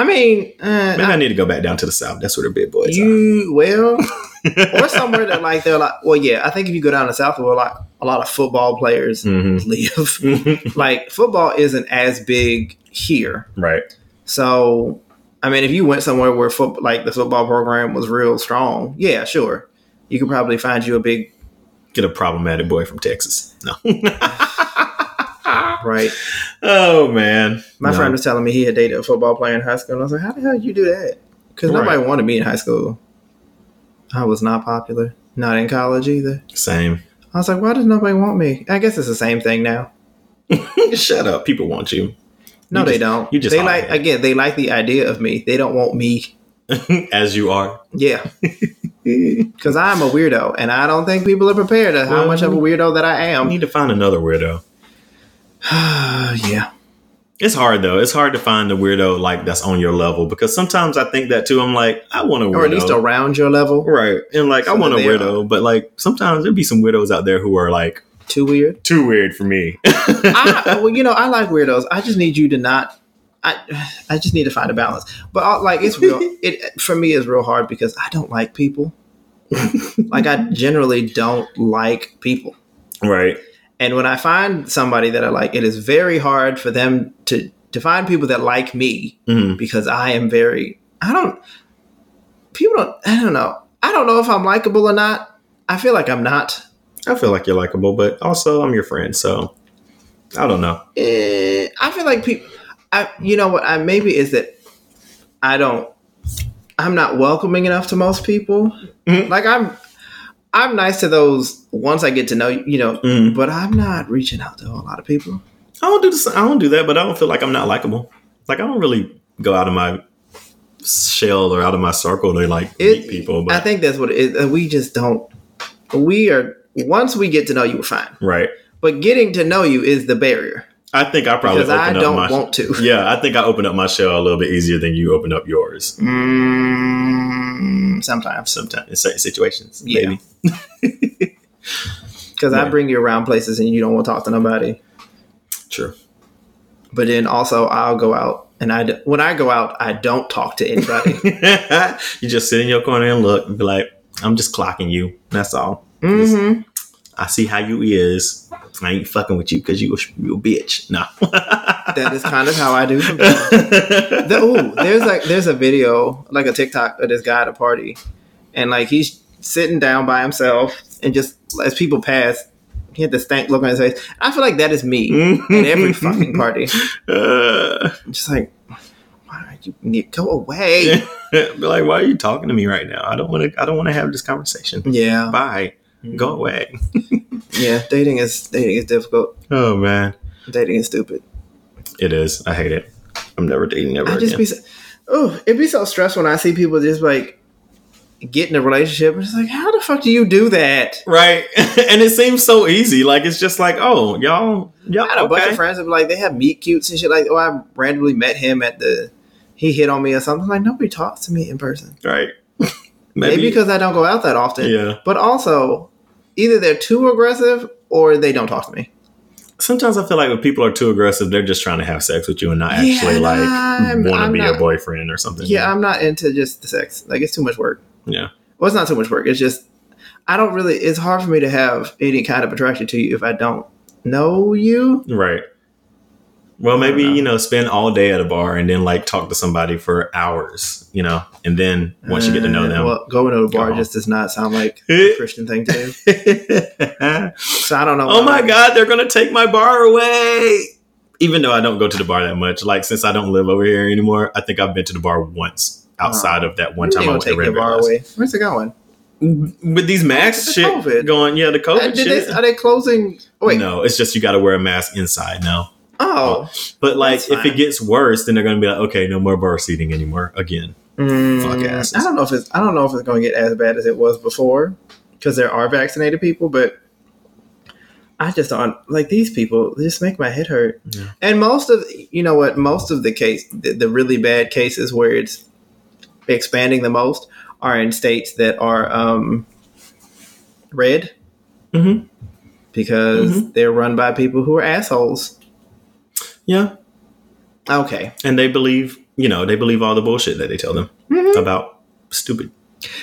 I mean, uh, maybe I, need to go back down to the south. That's where the big boys you well, or somewhere that like they're like. Well, yeah, I think if you go down to the South, where like a lot of football players hmm live, like football isn't as big here. right. So, I mean, if you went somewhere where foot, like the football program was real strong, yeah, sure, you could probably find you a big Get a problematic boy from Texas. No. right. oh man, My No. friend was telling me he had dated a football player in high school, and I was like, "How the hell did you do that?" Because nobody Right. wanted me in high school. I was not popular, not in college either. Same. I was like, "Why does nobody want me?" I guess it's the same thing now. Shut up. People want you. No, You they just- don't. you just they like again. They like the idea of me. They don't want me. As you are. Yeah, because I'm a weirdo, and I don't think people are prepared to how much of a weirdo that I I am. need to find another weirdo. yeah. It's hard though. It's hard to find a weirdo like that's on your level because sometimes I think that too. I'm like, I want a weirdo. or at least around your level. right. And like, I want a they are. weirdo, but like sometimes there'd be some weirdos out there who are like Too weird. too weird for me. I, well, you know, I like weirdos. I just need you to not. I I just need to find a balance. But uh, like, it's real. It for me is real hard because I don't like people. like I generally don't like people. right. And when I find somebody that I like, it is very hard for them to to find people that like me Mhm. because I am very. I don't. People don't. I don't know. I don't know if I'm likable or not. I feel like I'm not. I feel like you're likable, but also I'm your friend, so I don't know. Eh, I feel like people. I you know what? I maybe is that I don't. I'm not welcoming enough to most people. Mhm. Like I'm. I'm nice to those once I get to know you you know, Mhm. but I'm not reaching out to a lot of people. I don't do this. I don't do that, but I don't feel like I'm not likable. Like I don't really go out of my shell or out of my circle to like It- meet people. But I think that's what it is. We just don't. We are once we get to know you, we're fine. right, But getting to know you is the barrier I think I probably because I don't my want to. yeah. I think I open up my shell a little bit easier than you open up yours. Mm, sometimes Sometimes in certain situations, Yeah. maybe. because I bring you around places and you don't want to talk to nobody. True. But then also I'll go out and I when I go out I don't talk to anybody. you just sit in your corner and look and be like, I'm just clocking you. That's all. hmm I see how you is. I ain't fucking with you because you a, you a bitch. No. That is kind of how I do. the, ooh, there's like there's a video like a TikTok of this guy at a party, and like he's sitting down by himself, and just as people pass, he had the stank look on his face. I feel like that is me at every fucking party. Uh, I'm just like, why are you need- go away? be like, why are you talking to me right now? I don't want to. I don't want to have this conversation. yeah, Bye. Go away. yeah. Dating is dating is difficult. Oh man, Dating is stupid. it is. I hate it. I'm never dating ever I just again. be, so, oh, it'd be so stressful when I see people just like get in a relationship. and It's like, how the fuck do you do that? right, and it seems so easy. Like it's just like, oh, y'all, y'all. I had a bunch of friends that like, they have meet cutes and shit. Like, oh, I randomly met him at the, he hit on me or something. Like, nobody talks to me in person. Right. Maybe, because I don't go out that often. yeah. But also, either they're too aggressive or they don't talk to me. Sometimes I feel like when people are too aggressive, they're just trying to have sex with you and not Yeah, actually like want to be not- your boyfriend or something. Yeah, I'm not into just the sex. Like, it's too much work. yeah. Well, it's not too much work. It's just, I don't really, it's hard for me to have any kind of attraction to you if I don't know you. Right. Well, maybe know. you know, spend all day at a bar and then like talk to somebody for hours, you know, and then once you get to know Uh, them, Well, going to a bar just does not sound like a Christian thing to do. So I don't know. oh why. my god, they're gonna take my bar away. Even though I don't go to the bar that much, like since I don't live over here anymore, I think I've been to the bar once outside of that one time they I gonna went to take Red bar away? Where's it going? With these masks The shit COVID. going, yeah, the Uh, COVID did shit. they, are they closing? oh, Wait, No, it's just you got to wear a mask inside now. Oh, But like, if it gets worse, then they're going to be like, okay, no more bar seating anymore again. Mm, Fuck asses. I don't know if it's I don't know if it's going to get as bad as it was before because there are vaccinated people, but I just don't like these people. They just make my head hurt. Yeah. And most of you know what? Most of the case, the, the really bad cases where it's expanding the most are in states that are um, red Mm-hmm. because they're run by people who are assholes. Yeah, Okay. and they believe, you know, they believe all the bullshit that they tell them Mhm. about stupid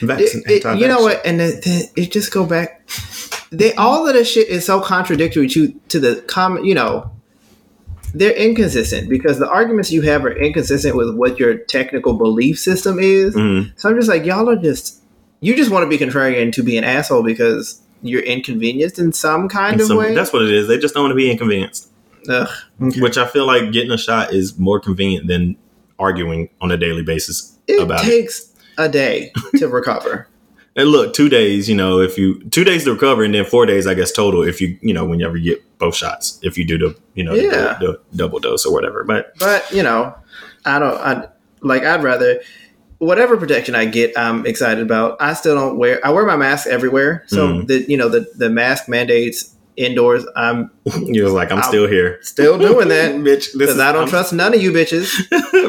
vaccine. It- it- you know what? And it, it, it just go back. They all of the shit is so contradictory to to the common. You know, they're inconsistent because the arguments you have are inconsistent with what your technical belief system is. Mhm. So I'm just like, y'all are just you just want to be contrarian to be an asshole because you're inconvenienced in some kind And of some- way. that's what it is. They just don't want to be inconvenienced, Ugh. Okay. which I feel like getting a shot is more convenient than arguing on a daily basis It about it. takes a day to recover. And look, two days, you know, if you two days to recover, and then four days, I guess total, if you, you know, whenever you get both shots, if you do the, you know, the Yeah. dou- the, double dose or whatever. But But you know, I don't. I like. I'd rather whatever protection I get. I'm excited about. I still don't wear. I wear my mask everywhere. So Mhm. the you know the the mask mandates indoors. I'm you was like, I'm I'll- still here, still doing that bitch. Because I don't I'm- trust none of you bitches.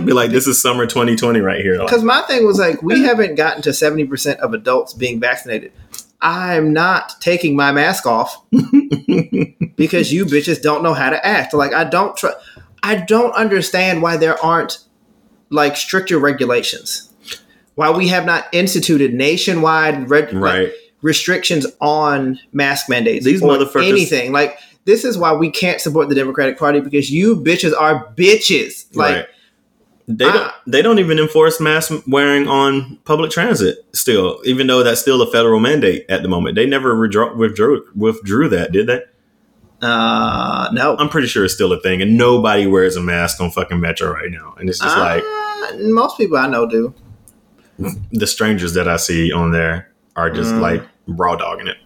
be like, this is summer 2020 right here. Like, Because my thing was like, we haven't gotten to seventy percent of adults being vaccinated. I'm not taking my mask off because you bitches don't know how to act. Like I don't trust. I don't understand why there aren't like stricter regulations. Why we have not instituted nationwide reg- like, right. Restrictions on mask mandates. These motherfuckers- anything like this is why we can't support the Democratic Party because you bitches are bitches. Like right. They I- don't. They don't even enforce mask wearing on public transit. Still, even though that's still a federal mandate at the moment, they never withdraw, withdrew withdrew that, did they? uh, no. I'm pretty sure it's still a thing, and nobody wears a mask on fucking Metro right now. And it's just Uh, like most people I know do. the strangers that I see on there are just Mm. like raw dogging it.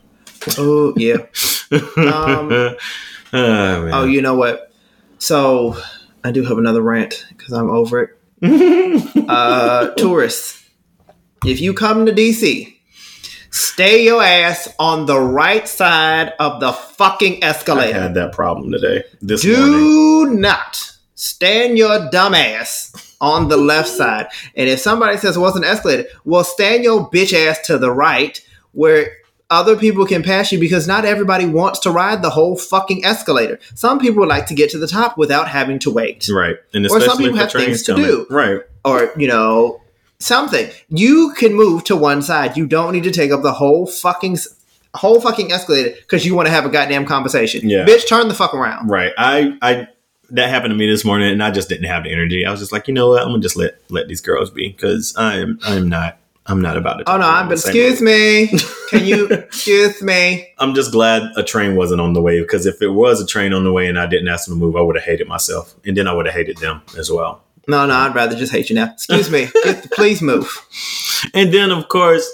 Oh yeah. Um, oh. Oh, you know what? So I do have another rant because I'm over it. uh, tourists, if you come to DC, stay your ass on the right side of the fucking escalator. I had that problem today. This morning. Do not stand your dumb ass on the left side. And if somebody says, What's an escalator? Well, stand your bitch ass to the right where other people can pass you because not everybody wants to ride the whole fucking escalator. Some people would like to get to the top without having to wait. Right. And Or some especially people have things to coming. do. Right. Or, you know, something. You can move to one side. You don't need to take up the whole fucking whole fucking escalator because you want to have a goddamn conversation. Yeah. Bitch, turn the fuck around. Right. I I that happened to me this morning and I just didn't have the energy. I was just like, you know what? I'm gonna just let let these girls be because I am I'm not I'm not about to Oh no, I'm but excuse me. Can you excuse me? I'm just glad a train wasn't on the way because if it was a train on the way and I didn't ask them to move, I would have hated myself. And then I would have hated them as well. No, no, I'd rather just hate you now. Excuse me. Please move. And then of course,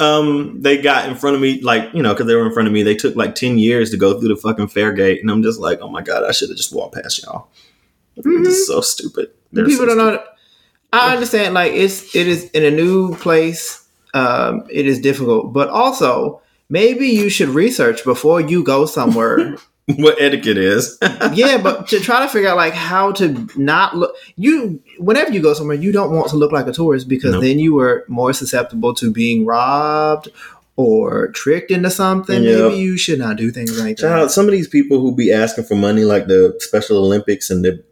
um, they got in front of me, like, you know, because they were in front of me, they took like 10 years to go through the fucking fair gate. And I'm just like, oh my God, I should have just walked past y'all. Mhm. This is so stupid. They're People so don't know. I understand. Like it's it is in a new place. Um, it is difficult, but also maybe you should research before you go somewhere. what etiquette is. yeah, but to try to figure out like how to not look. You whenever you go somewhere, you don't want to look like a tourist because Nope. then you are more susceptible to being robbed or tricked into something. Yep. Maybe you should not do things like that. Some of these people who be asking for money, like the Special Olympics and the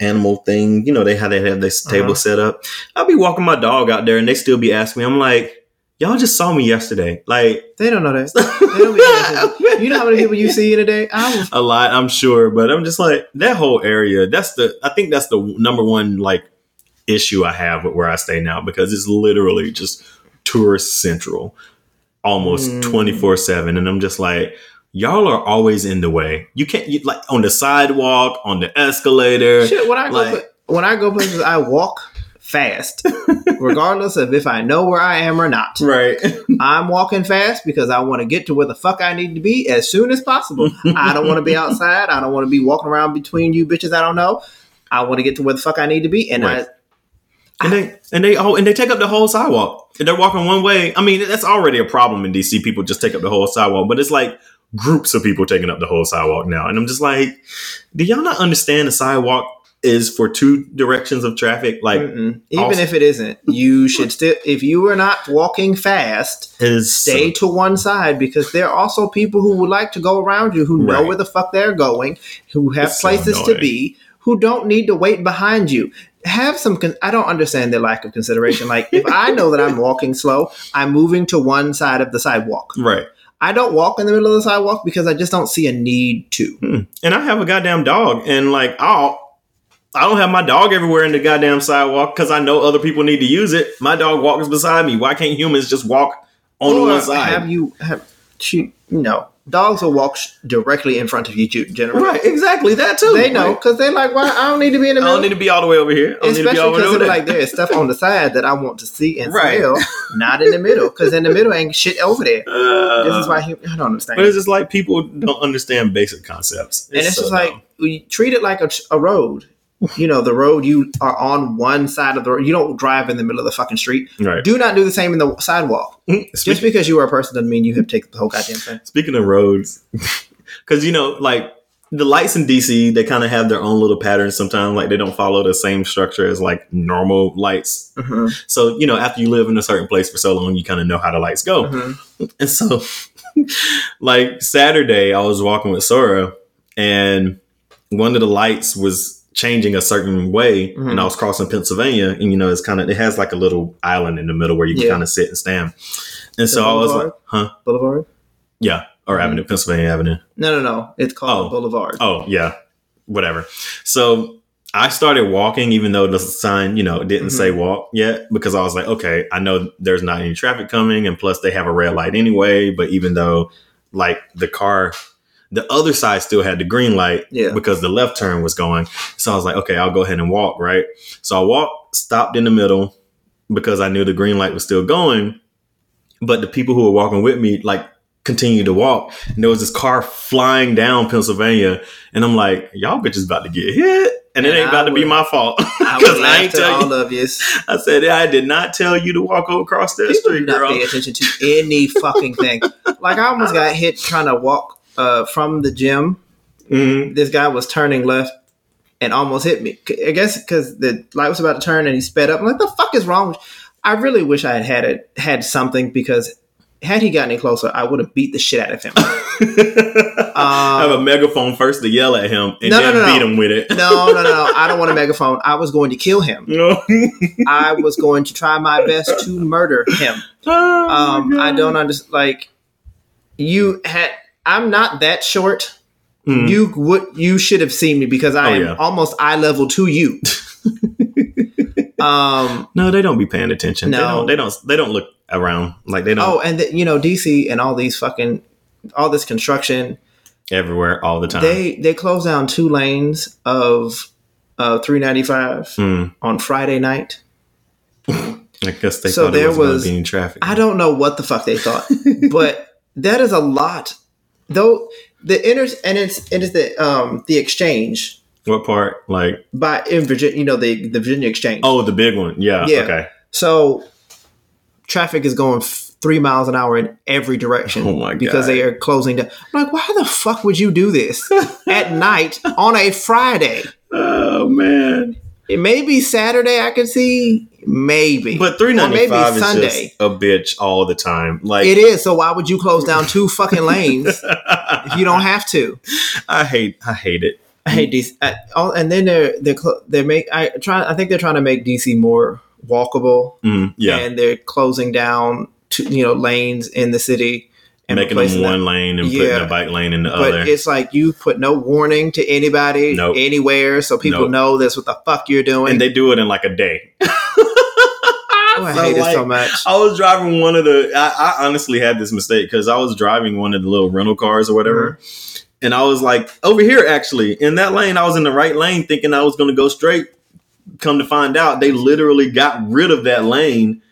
animal thing, you know, they how they have this table Uh-huh. set up. I'll be walking my dog out there and they still be asking me. I'm like, y'all just saw me yesterday. Like They don't know that. Don't. You know how many people you see in a day? I was a lot, I'm sure, but I'm just like that whole area. That's the I think that's the number one like issue I have with where I stay now because it's literally just tourist central, almost Mm. twenty four seven, and I'm just like. Y'all are always in the way. You can't you, like on the sidewalk, on the escalator. shit. When I go, Like- when I go places, I walk fast, regardless of if I know where I am or not. Right. I'm walking fast because I want to get to where the fuck I need to be as soon as possible. I don't want to be outside. I don't want to be walking around between you bitches. I don't know. I want to get to where the fuck I need to be, and Right. I and they and they oh and they take up the whole sidewalk. And they're walking one way. I mean, that's already a problem in DC. People just take up the whole sidewalk, but it's like groups of people taking up the whole sidewalk now. And I'm just like, do y'all not understand the sidewalk is for two directions of traffic? Like, Mm-mm. even if it isn't, you should still. If you are not walking fast, it is stay to one side because there are also people who would like to go around you who know where the fuck they're going, who have It's so places to be, who don't need to wait behind you. Have some. Con- I don't understand their lack of consideration. Like if I know that I'm walking slow, I'm moving to one side of the sidewalk. right. I don't walk in the middle of the sidewalk because I just don't see a need to. Hmm. And I have a goddamn dog, and like, I'll. I don't have my dog everywhere in the goddamn sidewalk because I know other people need to use it. My dog walks beside me. Why can't humans just walk on Or one side? Have you have shoot? No, dogs will walk directly in front of you. Generally, right, exactly that too. They know because they're like, "Why? I don't need to be in the middle. I don't need to be all the way over here. I don't need to be Especially all the way because like there is stuff on the side that I want to see and Right. smell, not in the middle. Because in the middle ain't shit over there. Uh, This is why he, I don't understand. But it's just like people don't understand basic concepts. and it's so just like we treat it like a, a road. You know, the road you are on one side of the road. You don't drive in the middle of the fucking street. right. Do not do the same in the sidewalk. Speak- Just because you are a person doesn't mean you have taken the whole goddamn thing. speaking of roads, because you know, like the lights in DC, they kind of have their own little patterns. Sometimes, like they don't follow the same structure as like normal lights. Mhm, So you know, after you live in a certain place for so long, you kind of know how the lights go. mhm. And so, like Saturday, I was walking with Sora, and one of the lights was changing a certain way, Mhm. and I was crossing Pennsylvania, and you know, it's kind of it has like a little island in the middle where you can Yeah. kind of sit and stand. And so I was like, huh? Boulevard? Yeah, or Mhm. Avenue, Pennsylvania Avenue. No, no, no. It's called Oh. Boulevard. Oh yeah, whatever. So I started walking, even though the sign, you know, didn't Mhm. say walk yet, because I was like, okay, I know there's not any traffic coming, and plus they have a red light anyway. But even though, like the car, the other side still had the green light Yeah. because the left turn was going. So I was like, okay, I'll go ahead and walk. Right. So I walked, stopped in the middle because I knew the green light was still going. But the people who were walking with me, like continued to walk, and there was this car flying down Pennsylvania, and I'm like, y'all bitches about to get hit, and it And ain't about I to be my fault I because would I, ain't to tell all you. of you. I said I did not tell you to walk across that People do street, not girl. pay attention to any fucking thing. Like I almost got hit trying to walk uh, from the gym. Mhm. This guy was turning left and almost hit me. I guess because the light was about to turn and he sped up. I'm like, the fuck is wrong? I really wish I had had it had something because had he gotten any closer, I would have beat the shit out of him. Have a megaphone first to yell at him and No, then no, no, beat him with it. no, no, no, no. I don't want a megaphone. I was going to kill him. No. I was going to try my best to murder him. Oh, Um, I don't understand. Like, you had. I'm not that short. Mhm. You would. You should have seen me because I Oh, am yeah. almost eye level to you. um. No, they don't be paying attention. They No. don't. They don't. They don't look around. Like they don't Oh, and the, you know DC and all these fucking all this construction. everywhere all the time. They they closed down two lanes of uh 395 Hmm. on Friday night. I guess they So thought there it was, was- to be in traffic. I don't know what the fuck they thought, but that is a lot. Though the inner and it's it is the um the exchange what part? Like, by in Virginia, you know the the Virginia Exchange. oh, the big one. Yeah. Yeah. Okay. So traffic is going f- three miles an hour in every direction. Oh my Because God. they are closing down. I'm like, why the fuck would you do this at night on a Friday? Oh man. It may be Saturday. I can see maybe, But three ninety five is Sunday. just a bitch all the time. Like It is. So why would you close down two fucking lanes if you don't have to? I hate. I hate it. I hate DC. I, all, and then they're they're cl- they make I try. I think they're trying to make DC more walkable, Mm, yeah. and they're closing down two, you know lanes in the city Making them one them. lane and Yeah. putting a bike lane in the But other. it's like you put no warning to anybody Nope. anywhere, so people Nope. know that's what the fuck you're doing. and they do it in like a day. oh, I So, hate it so much. I was driving one of the. I, I honestly had this mistake because I was driving one of the little rental cars or whatever, mm-hmm. and I was like over here actually in that lane. I was in the right lane, thinking I was going to go straight. Come to find out, they literally got rid of that lane,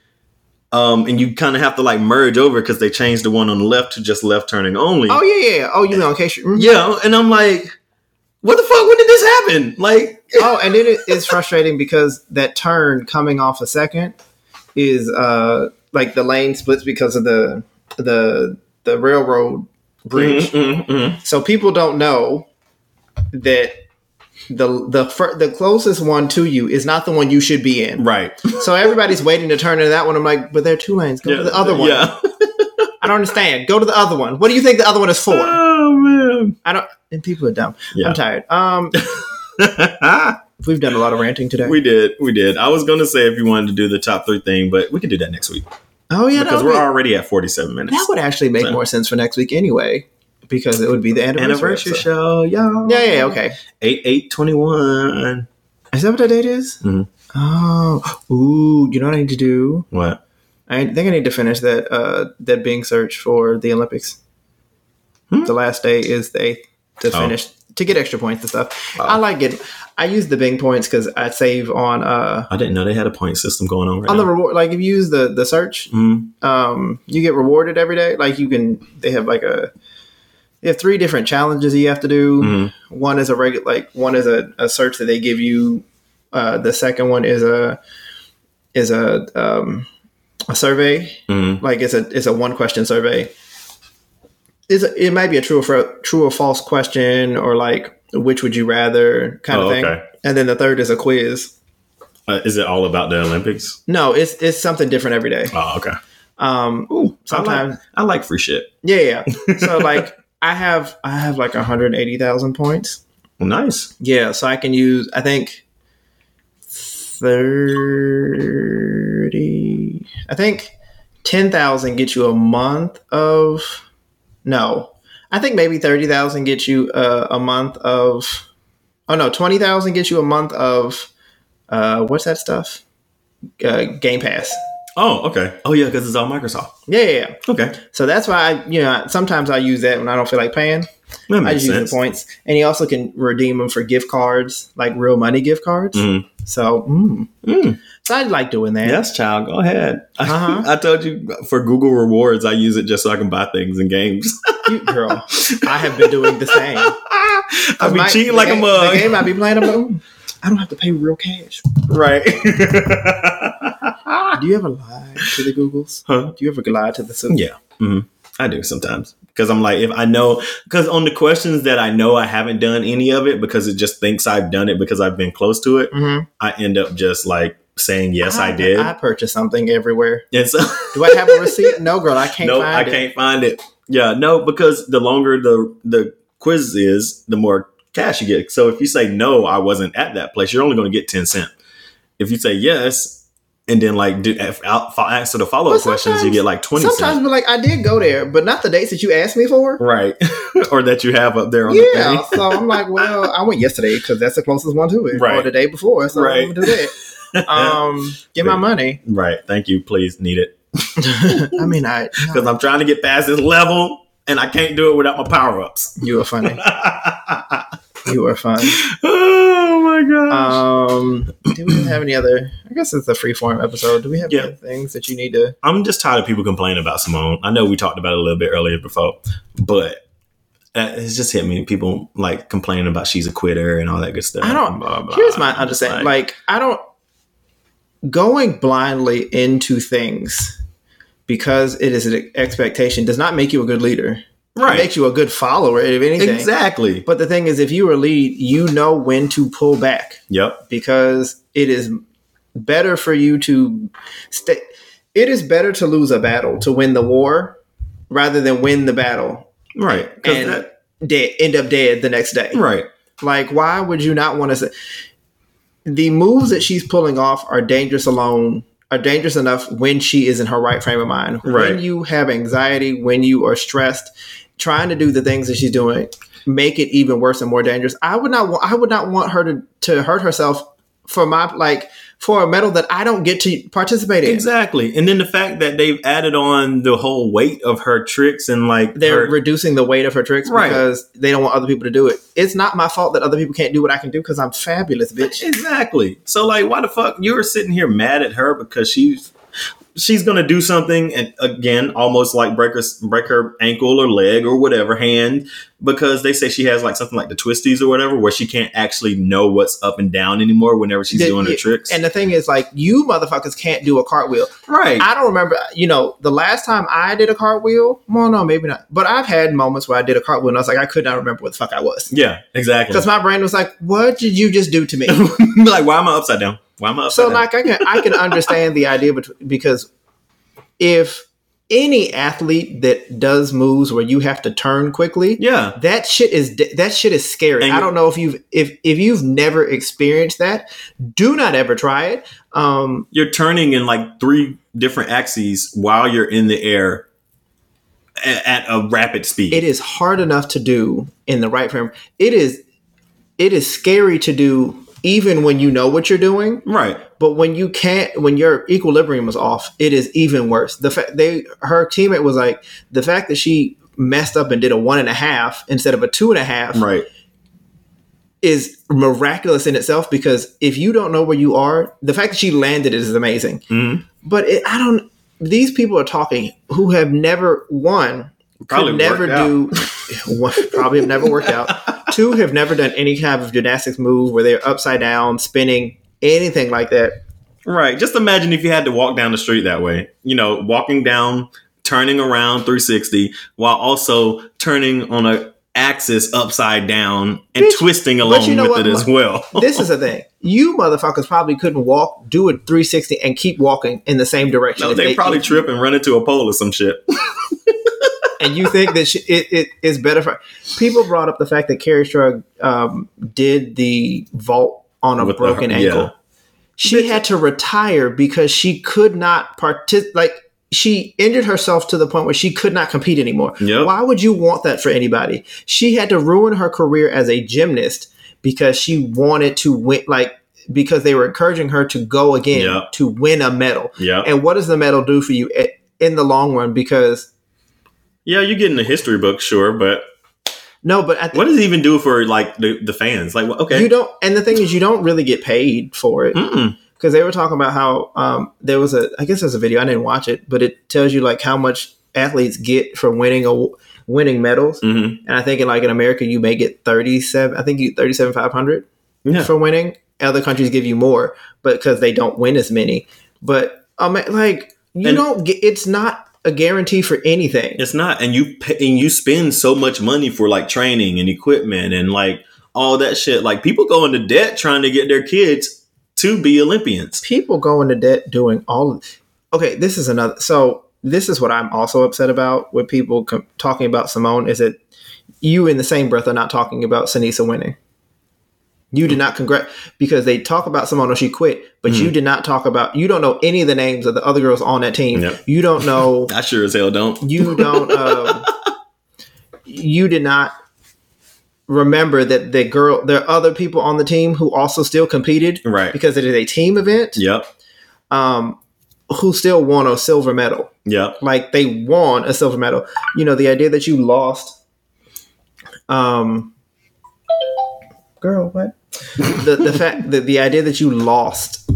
um, and you kind of have to like merge over because they changed the one on the left to just left turning only. Oh yeah, yeah. Oh, you know, in case you. yeah, and I'm like, what the fuck? When did this happen? Like, oh, and then it is frustrating because that turn coming off a second is uh like the lane splits because of the the the railroad bridge. mm, mm, mm. So people don't know that the the fir- the closest one to you is not the one you should be in. right? So everybody's waiting to turn into that one. I'm like, but there are two lanes. Go to the other one. Yeah. I don't understand. Go to the other one. What do you think the other one is for? Oh man. I don't. And people are dumb. Yeah. I'm tired. Um, we've done a lot of ranting today. we did, we did. I was gonna say if you wanted to do the top three thing, but we could do that next week oh yeah, because we're already at forty-seven minutes. that would actually make Yeah. more sense for next week anyway, because it would be the anniversary, Anniversary show. Yeah, yeah, yeah, okay. Eight eight twenty one. Is that what that date is? Mhm. Oh, ooh, you know what I need to do? What? I think I need to finish that uh that Bing search for the Olympics. Hmm? The last day is the eighth to Oh. finish to get extra points and stuff. Oh. I like it. I use the Bing points because I save on uh I didn't know they had a point system going on right on the reward. Like if you use the the search, Mhm. um, you get rewarded every day. Like you can, they have like a, they have three different challenges you have to do. Mhm. One is a regular, like one is a, a search that they give you. Uh, the second one is a is a um, a survey. Mhm. Like it's a it's a one question survey. Is it might be a true or true or false question, or like which would you rather kind Oh, of thing. okay. And then the third is a quiz. Uh, is it all about the Olympics? No, it's it's something different every day. Oh, okay. Um, Ooh, sometimes I like, I like free shit. Yeah, yeah. So like I have I have like 180,000 points. Well, nice. Yeah, so I can use I think 30 I think 10,000 gets you a month of no. I think maybe 30,000 gets you uh, a month of Oh no, 20,000 gets you a month of uh what's that stuff? Uh, Game Pass. Oh, okay. Oh yeah, because it's all Microsoft. Yeah, yeah, yeah. Okay, So that's why I, you know, sometimes I use that when I don't feel like paying. that I just use sense. the points, and you also can redeem them for gift cards, like real money gift cards. Mhm. So, mm. Mm. So I like doing that. Yes, child. Go ahead. Uh-huh. I told you for Google rewards, I use it just so I can buy things in games. You, girl, I have been doing the same. I've been cheating like a mug. The game I be playing, like, I don't have to pay real cash. right. Do you ever lie to the Googles? Huh? Do you ever lie to the Suits? Yeah, hmm I do sometimes because I'm like, if I know, because on the questions that I know I haven't done any of it because it just thinks I've done it because I've been close to it, Mm-hmm. I end up just like saying yes, I, did. I purchased something everywhere. and so, Do I have a receipt? No, girl, I can't no, I it. can't find it. Yeah, no, because the longer the the quiz is, the more cash you get. So if you say no, I wasn't at that place, you're only going to get ten cent. If you say yes. And then, like, do, answer the follow up questions, you get like twenty Sometimes, cents, but like I did go there, but not the dates that you asked me for. right? or that you have up there on the Yeah, thing. so I'm like, well, I went yesterday because that's the closest one to it, right? or the day before. So Right. I'm gonna do that. Um, get my money. Right. Thank you. Please need it I mean, I because I'm trying to get past this level and I can't do it without my power ups. you are funny. You are fun. oh my gosh. Um, do we have any other? I guess it's a free form episode. Do we have Yeah. any things that you need to? I'm just tired of people complaining about Simone. I know we talked about it a little bit earlier before, but uh, it's just hit me. People like complaining about she's a quitter and all that good stuff. I don't- Blah, blah, Here's my understanding. Like, I don't going blindly into things because it is an expectation does not make you a good leader. It right. makes you a good follower, if anything. Exactly. But the thing is, if you are lead, you know when to pull back Yep. because it is better for you to stay. It is better to lose a battle to win the war rather than win the battle Right. and that- dead, end up dead the next day. right. Like, why would you not want to say the moves that she's pulling off are dangerous alone? Are dangerous enough when she is in her right frame of mind. Right. When you have anxiety, when you are stressed, trying to do the things that she's doing, make it even worse and more dangerous. I would not. Want, I would not want her to to hurt herself for my like for a medal that I don't get to participate in. Exactly. And then the fact that they've added on the whole weight of her tricks and like They're her- reducing the weight of her tricks Right. because they don't want other people to do it. It's not my fault that other people can't do what I can do because I'm fabulous, bitch. Exactly. So like why the fuck you were sitting here mad at her because she's she's gonna do something and again almost like break her break her ankle or leg or whatever hand because they say she has like something like the twisties or whatever where she can't actually know what's up and down anymore whenever she's The- doing her tricks. And the thing is, like, you motherfuckers can't do a cartwheel. right. I don't remember, you know, the last time I did a cartwheel. Well, no, maybe not. But I've had moments where I did a cartwheel and I was like, I could not remember what the fuck I was. yeah, exactly. Because my brain was like, what did you just do to me? like why am I upside down? Am so, like, I can, I can understand the idea because if any athlete that does moves where you have to turn quickly, yeah. that shit is that shit is scary. And I don't know if you've if if you've never experienced that, do not ever try it. Um, You're turning in like three different axes while you're in the air a- at a rapid speed. it is hard enough to do in the right frame. It is it is scary to do even when you know what you're doing, right. but when you can't when your equilibrium is off, it is even worse. The fact they her teammate was like the fact that she messed up and did a one and a half instead of a two and a half Right. is miraculous in itself because if you don't know where you are, the fact that she landed is amazing. Mhm. But it, I don't. These people are talking who have never won, Probably could never do, one, probably have never worked out. Two have never done any kind of gymnastics move where they're upside down, spinning, anything like that. Right. Just imagine if you had to walk down the street that way. You know, walking down, turning around 360 while also turning on a axis upside down and Bitch, twisting along you know with what? it as well. This is the thing. You motherfuckers probably couldn't walk, do a 360, and keep walking in the same direction. no, if they probably trip and run into a pole or some shit. and you think that she, it, it is better for people brought up the fact that Kerri Strug um, did the vault on a With the- broken ankle. yeah. She had to retire because she could not participate. Like she injured herself to the point where she could not compete anymore. Yep. Why would you want that for anybody? She had to ruin her career as a gymnast because she wanted to win. Like because they were encouraging her to go again Yep. to win a medal. Yeah. And what does the medal do for you i- in the long run? Because Yeah, you get in the history book, sure, but no, but at the what does it even do for like the, the fans? Like, okay. You don't, and the thing is, you don't really get paid for it. Because they were talking about how um, there was a I guess there's a video I didn't watch it, but it tells you like how much athletes get for winning a winning medals. Mm-hmm. And I think in like in America you may get thirty seven. I think you thirty seven five hundred Yeah. for winning. Other countries give you more, but because they don't win as many. But um, like you And- don't get. It's not a guarantee for anything. It's not, and you pay, and you spend so much money for like training and equipment and like all that shit. Like people go into debt trying to get their kids to be Olympians. people go into debt doing all okay this is another so this is what i'm also upset about with people com- talking about simone is that you in the same breath are not talking about Sunisa winning you did not congrat because they talk about simone she quit but you did not talk about you don't know any of the names of the other girls on that team Yep. you don't know I sure as hell don't. you don't um, you did not remember that the girl there are other people on the team who also still competed Right. because it is a team event Yep. um, who still won a silver medal. Yep. Like they won a silver medal. You know, the idea that you lost, um, girl, what? The the fact that the idea that you lost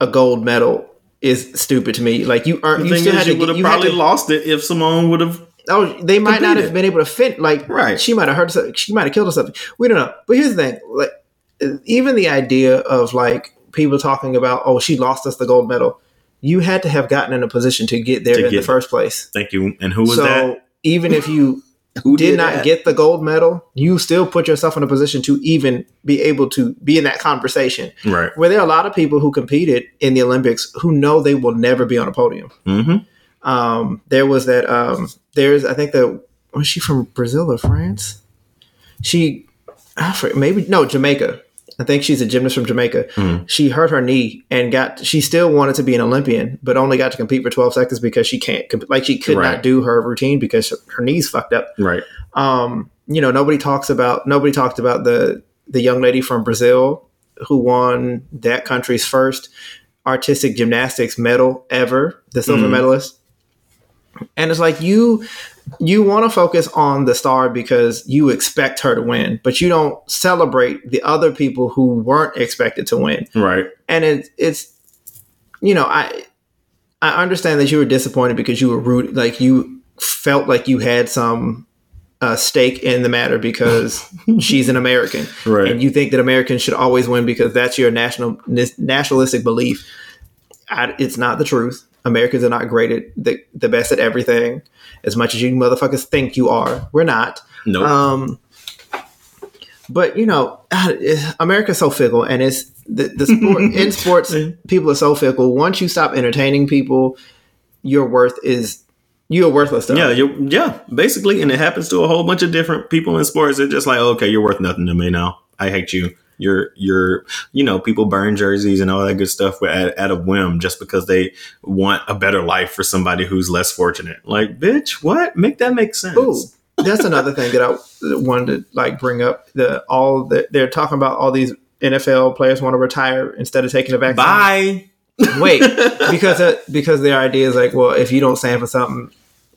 a gold medal is stupid to me. Like you earned, The you still had to. would have probably to- lost it if Simone would have. Oh, they might not have been able to fit. Like, Right. She might have hurt herself. She might have killed herself. We don't know. But here's the thing: like, even the idea of like people talking about, oh, she lost us the gold medal. You had to have gotten in a position to get there To in get- the first place. Thank you. And who was so that? even if you Who did, not that? get the gold medal, you still put yourself in a position to even be able to be in that conversation. right? Where there are a lot of people who competed in the Olympics who know they will never be on a podium Mm-hmm. um, there was that um, there's I think that was she from Brazil or France? She I forget, maybe no Jamaica. I think she's a gymnast from Jamaica. Mhm. She hurt her knee and got. She still wanted to be an Olympian, but only got to compete for twelve seconds because she can't. comp- Like she could Right. not do her routine because her, knees fucked up. Right. Um, you know, nobody talks about nobody talked about the the young lady from Brazil who won that country's first artistic gymnastics medal ever, the silver Mhm. medalist. And it's like you you want to focus on the star because you expect her to win, but you don't celebrate the other people who weren't expected to win. Right. And it, it's you know, I I understand that you were disappointed because you were rooted like you felt like you had some uh, stake in the matter because she's an American, Right. and you think that Americans should always win because that's your national nationalistic belief. I, it's not the truth. Americans are not great at the, the best at everything. As much as you motherfuckers think you are, we're not. Nope. Um, but you know, America's so fickle, and it's the, the sport in sports. People are so fickle. Once you stop entertaining people, your worth is you're worthless. Yeah. You. Yeah. Basically, and it happens to a whole bunch of different people in sports. They're just like, okay, you're worth nothing to me now. I hate you. You're, you're, you know, people burn jerseys and all that good stuff at, at a whim just because they want a better life for somebody who's less fortunate. Like, bitch, what? Make that make sense. Ooh, that's another thing that I wanted to like bring up. The all the, they're talking about all these NFL players want to retire instead of taking the vaccine. Bye. Wait, because uh, because their idea is like, well, if you don't stand for something,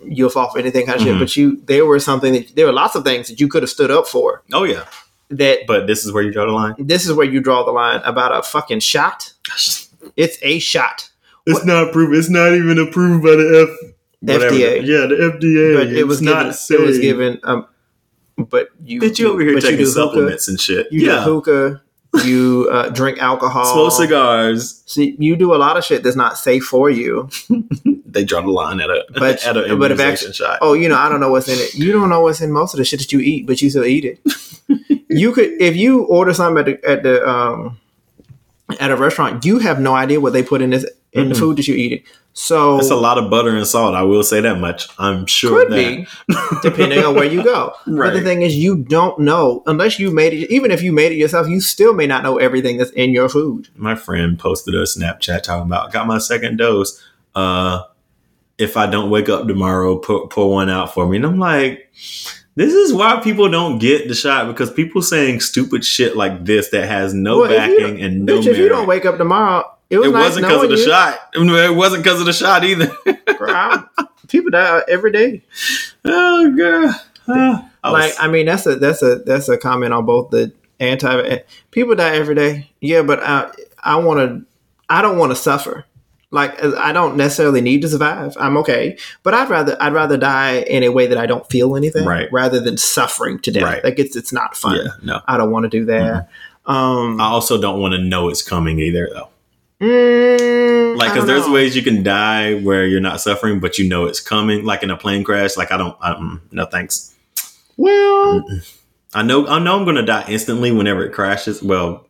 you'll fall for anything kind of Mhm. shit. But you, there were something that there were lots of things that you could have stood up for. Oh yeah. That But this is where you draw the line. this is where you draw the line about a fucking shot. It's a shot, It's not approved. It's not even approved by the F. whatever. FDA. Yeah, the FDA. but it was given. not It was given. Um, but you, Bitch, you over here but taking do hookah, supplements and shit. You yeah. hookah. You uh, drink alcohol. Smoke cigars. See, you do a lot of shit that's not safe for you. They draw the line at a But- at a but if actually- shot. Oh, you know, I don't know what's in it. You don't know what's in most of the shit that you eat, but you still eat it. you could, if you order something at the, at the um, at a restaurant, you have no idea what they put in this in the Mm-mm. food that you're eating. So That's a lot of butter and salt. I will say that much. I'm sure could of be depending on where you go. But the Right. thing is, you don't know unless you made it. Even if you made it yourself, you still may not know everything that's in your food. My friend posted a Snapchat talking about got my second dose. Uh, if I don't wake up tomorrow, pour, pour one out for me. And I'm like, this is why people don't get the shot because people saying stupid shit like this that has no Well, backing and no Bitch, if you don't wake up tomorrow, it was wasn't because of the you. shot. It wasn't because of the shot either. I- People die every day. oh god. Ah, I was- like I mean, that's a that's a that's a comment on both the anti. People die every day. Yeah, but I I want to. I don't want to suffer. Like I don't necessarily need to survive. I'm okay, but I'd rather I'd rather die in a way that I don't feel anything, Right. Rather than suffering to death. Right. Like it's it's not fun. Yeah, no. I don't want to do that. Um, I also don't want to know it's coming either, though. mm, Like, because there's know. ways you can die where you're not suffering, but you know it's coming, like in a plane crash. Like, I don't, I don't no thanks. Well, I know, I know, I'm gonna die instantly whenever it crashes. Well,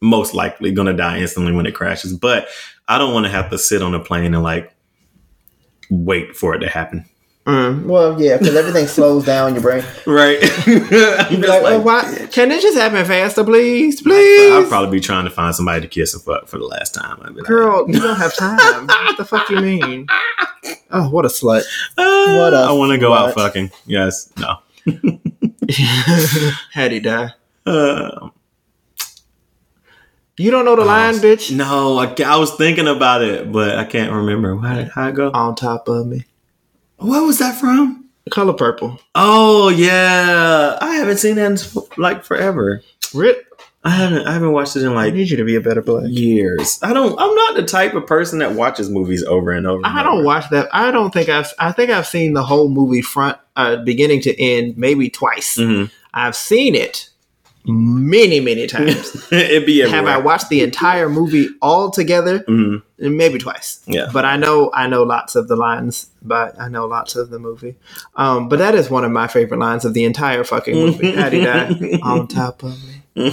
most likely gonna die instantly when it crashes, but I don't want to have to sit on a plane and like wait for it to happen. mm, well, yeah, because everything slows down your brain. Right? You'd be like, like, oh, why? Can it just happen faster, please, Please? I'll probably be trying to find somebody to kiss and fuck for the last time. I'd be like, Girl, you don't have time. what the fuck do you mean? Oh, what a slut. "Ah, what a I want to go out fucking. Yes, no. How'd he die? Uh, You don't know the line, bitch? no, I, I was thinking about it, but I can't remember. How did how it go? On top of me. What was that from? The color purple. Oh yeah, I haven't seen that in like forever. Rip. I haven't. I haven't watched it in I like need you to be a better black. years. I don't. I'm not the type of person that watches movies over and over. and I don't over. watch that. I don't think I've. I think I've seen the whole movie front, uh, beginning to end, maybe twice. Mhm. I've seen it many, many times. It'd be Have I watched the entire movie all together? Mhm. Maybe twice. Yeah. But I know I know lots of the lines, but I know lots of the movie. Um, but that is one of my favorite lines of the entire fucking movie. How'd he die? On top of me. I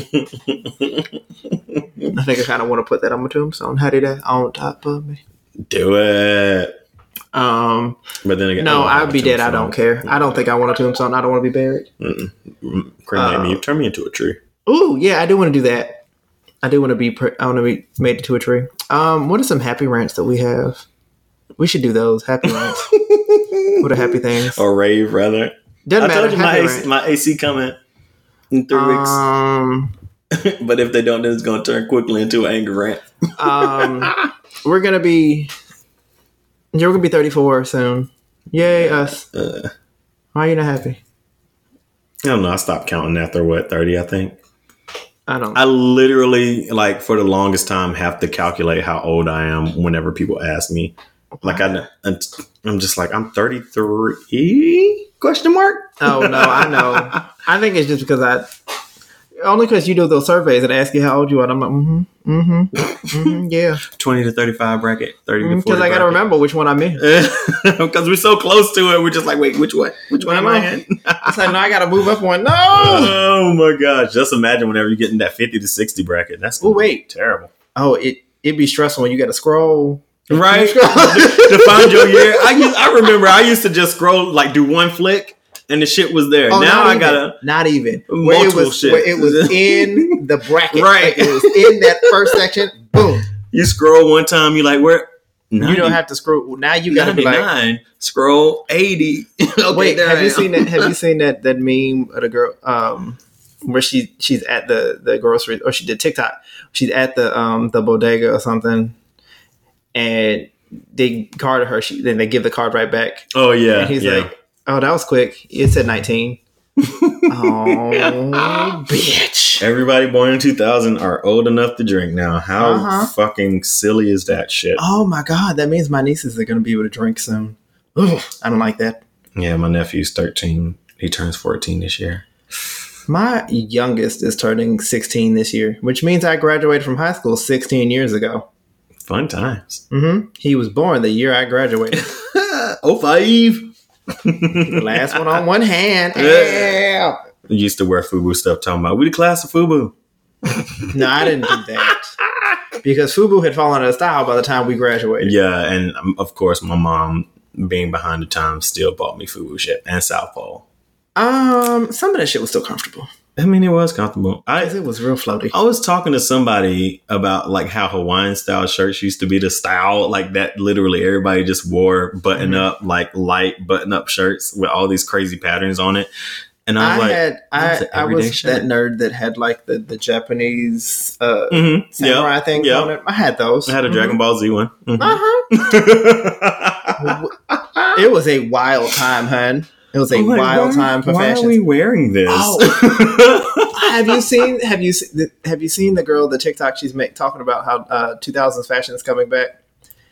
think I kind of want to put that on my tombstone. How'd he? On top of me. Do it. Um, But then again, no, I'd be dead. I don't care. I don't think I want a tombstone. I don't want to be buried. Mm, Cremate Uh, me. Turn me into a tree. Ooh, yeah, I do want to do that. I do want to be. Pre- I want to be made into a tree. Um, what are some happy rants that we have? We should do those happy rants. what are happy things? Or rave, rather. Doesn't I matter. told you my AC, my AC coming in three Um, weeks. but if they don't, then it's going to turn quickly into an anger rant. um, we're gonna be. You're gonna be 34 soon. Yay, us. Uh, Why are you not happy? I don't know. I stopped counting after what thirty, I think. I don't. I literally, like, for the longest time, have to calculate how old I am whenever people ask me. Like, I, I'm just like, I'm 33? Question mark? oh no, I know. I think it's just because I. Only because you do those surveys and ask you how old you are. And I'm like, mm-hmm, mm-hmm, mm-hmm yeah. 20 to 35 bracket, 30 to 40. Because I got to remember which one I'm in. Because we're so close to it, we're just like, wait, which one? Which one am I in? I said, no, I got to move up one. No. oh my gosh! Just imagine whenever you get in that 50 to 60 bracket. That's Oh, wait. terrible. Oh, it it'd be stressful when you got to scroll. right to find your year. I used, I remember I used to just scroll like do one flick and the shit was there. Oh, now I even. gotta not even where it was shit. where it was in the bracket. Right. Like, it was in that first section. Boom. you scroll one time, you like where You don't have to scroll. Now you got to be like, scroll 80. okay, wait. Have I you am. seen that? Have you seen that that meme of the girl? Um, where she she's at the the grocery or she did TikTok. She's at the um the bodega or something, and they card her. She then they give the card right back. Oh yeah, And he's yeah. like, "Oh, that was quick. It said 19." oh, bitch. Everybody born in 2000 are old enough to drink now. How Uh-huh. fucking silly is that shit? Oh my god, that means my nieces are going to be able to drink soon. Ugh, I don't like that. Yeah, my nephew's 13. He turns 14 this year. My youngest is turning 16 this year, which means I graduated from high school 16 years ago. Fun times. hmm He was born the year I graduated. oh five. last one on one hand. Yeah. Ow. used to wear FUBU stuff talking about we the class of FUBU. No, I didn't do that. Because FUBU had fallen out of style by the time we graduated. Yeah, and um, of course my mom, being behind the times, still bought me FUBU shit and South Pole. Um, some of that shit was still comfortable. I mean, it was comfortable. I it was real floaty. I was talking to somebody about like how Hawaiian style shirts used to be the style like that. Literally, everybody just wore button Mm-hmm. up like light button up shirts with all these crazy patterns on it. And I I, like, had I, I was shirt. that nerd that had like the, the Japanese uh Mhm, samurai yeah, things yeah. on it. I had those. I had a Mhm. Dragon Ball Z one. Mhm. Uh-huh. It was a wild time, hun. It was a I'm like, wild why- time for fashion. why fashion. are we wearing this? have you seen have you se- have you seen the girl the TikTok she's make, talking about how uh, 2000s fashion is coming back?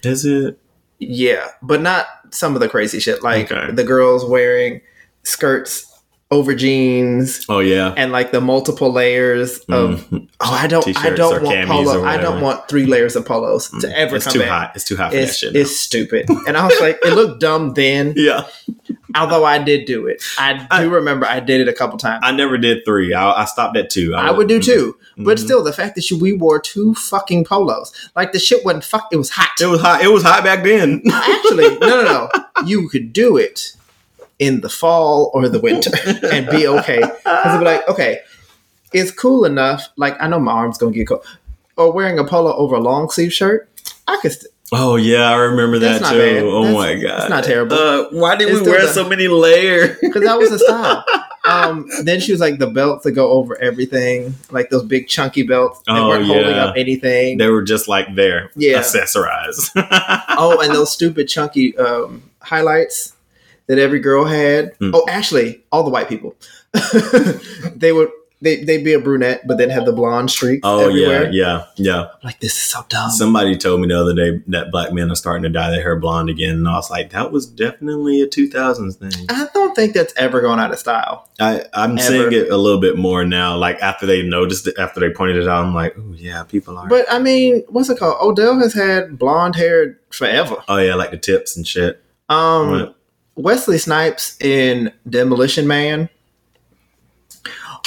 Is it? Yeah, but not some of the crazy shit like Okay. the girls wearing skirts over jeans Oh yeah. and like the multiple layers of Mhm. oh I don't I T-shirts don't want polo I don't. Mm, want three layers of polos to ever it's come too back. hot. It's too hot It's, shit. now. it's stupid, and I was like, it looked dumb then. yeah. Although I did do it, I do I- remember I did it a couple times. I never did three. I, I stopped at two. I would do 2 But Mhm. still, the fact that you, we wore two fucking polos, like the shit wasn't fuck. It was hot. It was hot. It was hot back then. Actually, no, no, no. You could do it in the fall or the winter and be okay. Because it'd be like, okay, it's cool enough. Like I know my arm's gonna get cold. Or wearing a polo over a long sleeve shirt, I could. St- Oh yeah, I remember that too. bad. Oh That's- my god, it's not terrible. Uh, why did It's we wear the- so many layers? because that was the style. Um, then she was like the belts that go over everything, like those big chunky belts that Oh, weren't holding up anything. They were just like there, Yeah. accessorized. oh, and those stupid chunky um, highlights that every girl had. Mm. Oh, actually, all the white people. they would they they'd be a brunette, but then have the blonde streaks oh everywhere. yeah, yeah, yeah. Like this is so dumb. Somebody told me the other day that black men are starting to dye their hair blonde again, and I was like, that was definitely a 2000s thing. I don't think that's ever going out of style. I, I'm Ever. seeing it a little bit more now. Like after they noticed it, after they pointed it out, I'm like, oh yeah, people are. But I mean, what's it called? Odell has had blonde hair forever. oh yeah, like the tips and shit. Um, What? Wesley Snipes in Demolition Man.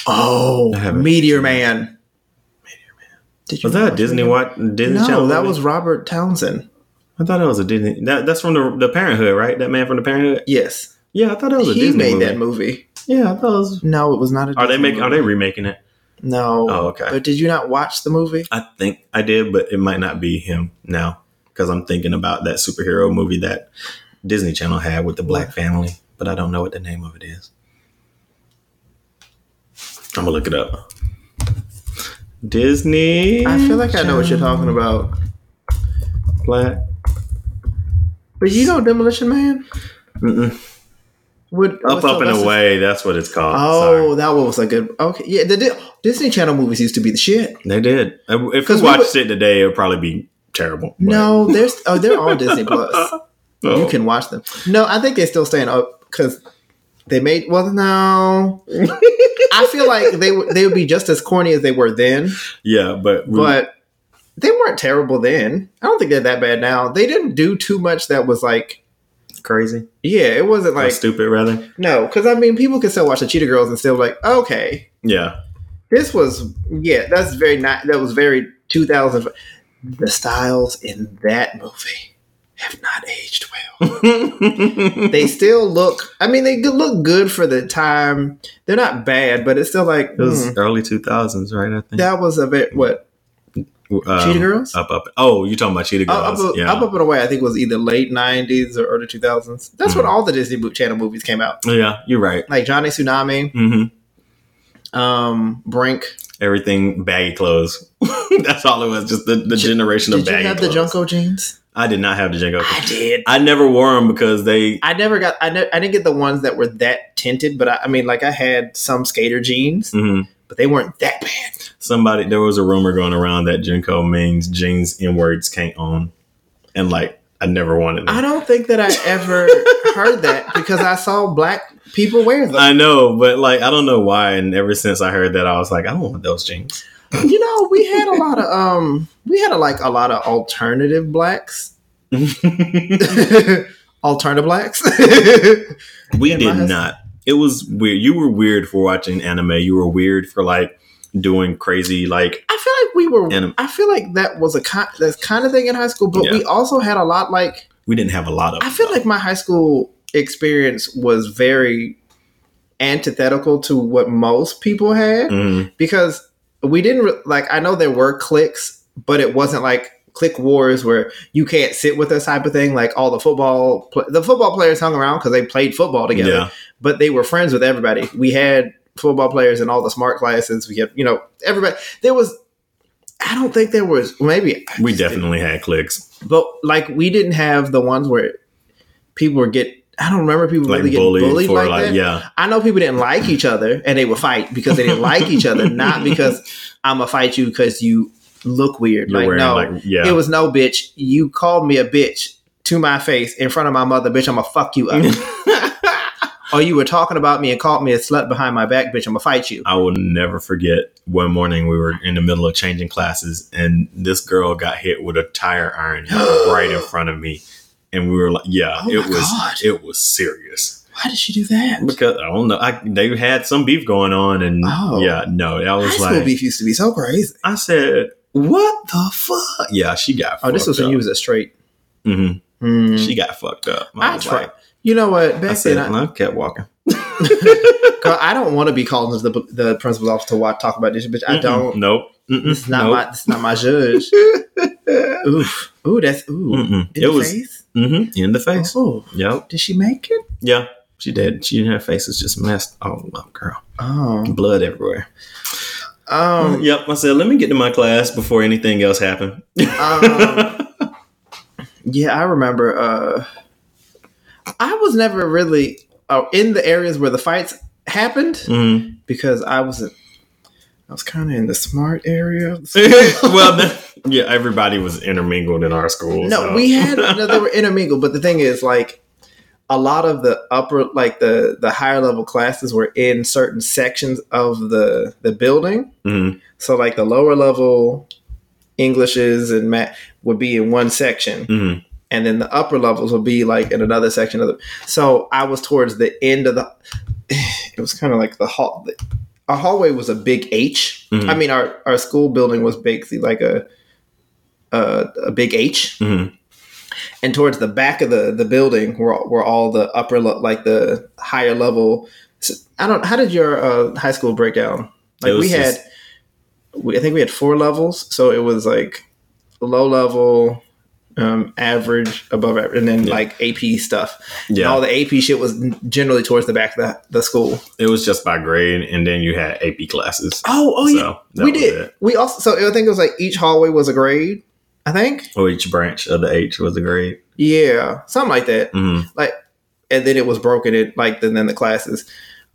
Oh, Meteor Man. Meteor Man. Did Was that a Disney what Disney No, Channel? that movie? was Robert Townsend. I thought that was a Disney. That, that's from the the Parent 'Hood, right? That man from the Parent 'Hood. Yes, Yeah, I thought that was a he Disney made movie. that movie. Yeah, I thought it was. No, it was not a. Are they Disney making? Are they remaking it? No. Oh, okay. But did you not watch the movie? I think I did, but it might not be him now because I'm thinking about that superhero movie that Disney Channel had with the black family, but I don't know what the name of it is. I'm gonna look it up. Disney. I feel like I know what you're talking about. Black. But you know Demolition Man? Mm-mm. With, Up, up and away. That's what it's called. Oh, Sorry. that one was a good. Okay, yeah, the Di- Disney Channel movies used to be the shit. they did. If we we watched would- it today, it would probably be terrible. but- No, there's oh, they're on Disney Plus. Oh. You can watch them. No, I think they're still staying up because they made. Well, no, I feel like they would they would be just as corny as they were then, Yeah, but but they weren't terrible then. I don't think they're that bad now. They didn't do too much that was like. crazy, Yeah, it wasn't like like stupid, rather. no, because I mean, people can still watch the Cheetah Girls and still be like, okay, Yeah, this was yeah, that's very not that was very 2000. The styles in that movie have not aged well. they still look. I mean, they look good for the time. They're not bad, but it's still like It was hmm, early 2000s, right? I think. that was a bit what Um, Cheetah Girls? Up, up. Oh, you're talking about Cheetah Girls. up, yeah. up up and away. I think was either late '90s or early 2000s. That's when Mhm. all the Disney Bo- Channel movies came out, yeah, you're right. like Johnny Tsunami, hmm um, Brink. Everything baggy clothes. That's all it was. Just the, the generation of Did you have clothes. the JNCO jeans? I did not have the JNCO. I did. I never wore them because they. I never got. I, ne- I didn't get the ones that were that tinted, but I, I mean, like I had some skater jeans, mhm. but they weren't that bad. Somebody there was a rumor going around that JNCO means jeans in words can't own, and like I never wanted them. I don't think that I ever heard that because I saw black people wear them. I know, but like I don't know why. And ever since I heard that, I was like, I don't want those jeans. You know, we had a lot of um, we had a, like a lot of alternative blacks, alternative blacks. we did not. It was weird. You were weird for watching anime. You were weird for like doing crazy like I feel like we were. Anim- I feel like that was a kind, that's kind of thing in high school, but Yeah. we also had a lot like. we didn't have a lot of. I feel like my high school experience was very antithetical to what most people had Mhm. because we didn't re- like. I know there were cliques, but it wasn't like click wars where you can't sit with us type of thing. Like all the football, pl- the football players hung around because they played football together, Yeah, but they were friends with everybody. We had football players in all the smart classes. We had, you know, everybody. There was. I don't think there was maybe we definitely had clicks. but like we didn't have the ones where people were get I don't remember people like really getting bullied, bullied, like, like, that. yeah, I know people didn't like each other and they would fight because they didn't like each other, not because I'm gonna fight you because you look weird. you're like no, like yeah. it was no bitch. You called me a bitch to my face in front of my mother, bitch. I'm gonna fuck you up. or you were talking about me and called me a slut behind my back, bitch. I'm gonna fight you. I will never forget one morning we were in the middle of changing classes and this girl got hit with a tire iron right in front of me. And we were like, yeah, Oh it was God. it was serious. Why did she do that? Because I don't know, I, they had some beef going on and Oh. yeah, no, I High was school like beef used to be so crazy. I said, "What the fuck?" Yeah, she got. Oh, this was when you was a straight. Mm-hmm. Hmm. She got fucked up. I was tried. like- You know what? I said, then, I, and I kept walking. I don't want to be called into the the principal's office to watch, talk about this, bitch. I Mm-mm. don't. Nope. Mm-mm. This is not nope. my. This is not my judge. Oof. Ooh, that's ooh. It the was face? Hmm in the face. Oh, Yep. did she make it? Yeah, she did. She and her face is just messed. Oh, my girl, Oh, blood everywhere. um, yep. I said, let me get to my class before anything else happened. Um, yeah, I remember. Uh, I was never really uh, in the areas where the fights happened Mhm. because I was. I was kind of in the smart area. well, yeah, everybody was intermingled in our school. No, so. we had no, they were intermingled, but the thing is, like, a lot of the upper, like the the higher level classes were in certain sections of the the building. Mhm. So, like the lower level Englishes and math would be in one section, Mhm. and then the upper levels would be like in another section of the. So I was towards the end of the. It was kind of like the hall. Our hallway was a big H. I Mhm. mean, our our school building was basically like a a, a big H Mhm. and towards the back of the the building were were all the upper like the higher level. I don't. How did your uh, high school break down? Like we had, we, I think we had four levels, so it was like low level, um, average, above average, and then Yeah. like AP stuff. And Yeah, all the AP shit was generally towards the back of the, the school. it was just by grade, and then you had AP classes. Oh, oh So, yeah, we did. it. We also so I think it was like each hallway was a grade. I think, Or each branch of the H was a grade. yeah, something like that. hmm and then it was broken It like then then the classes.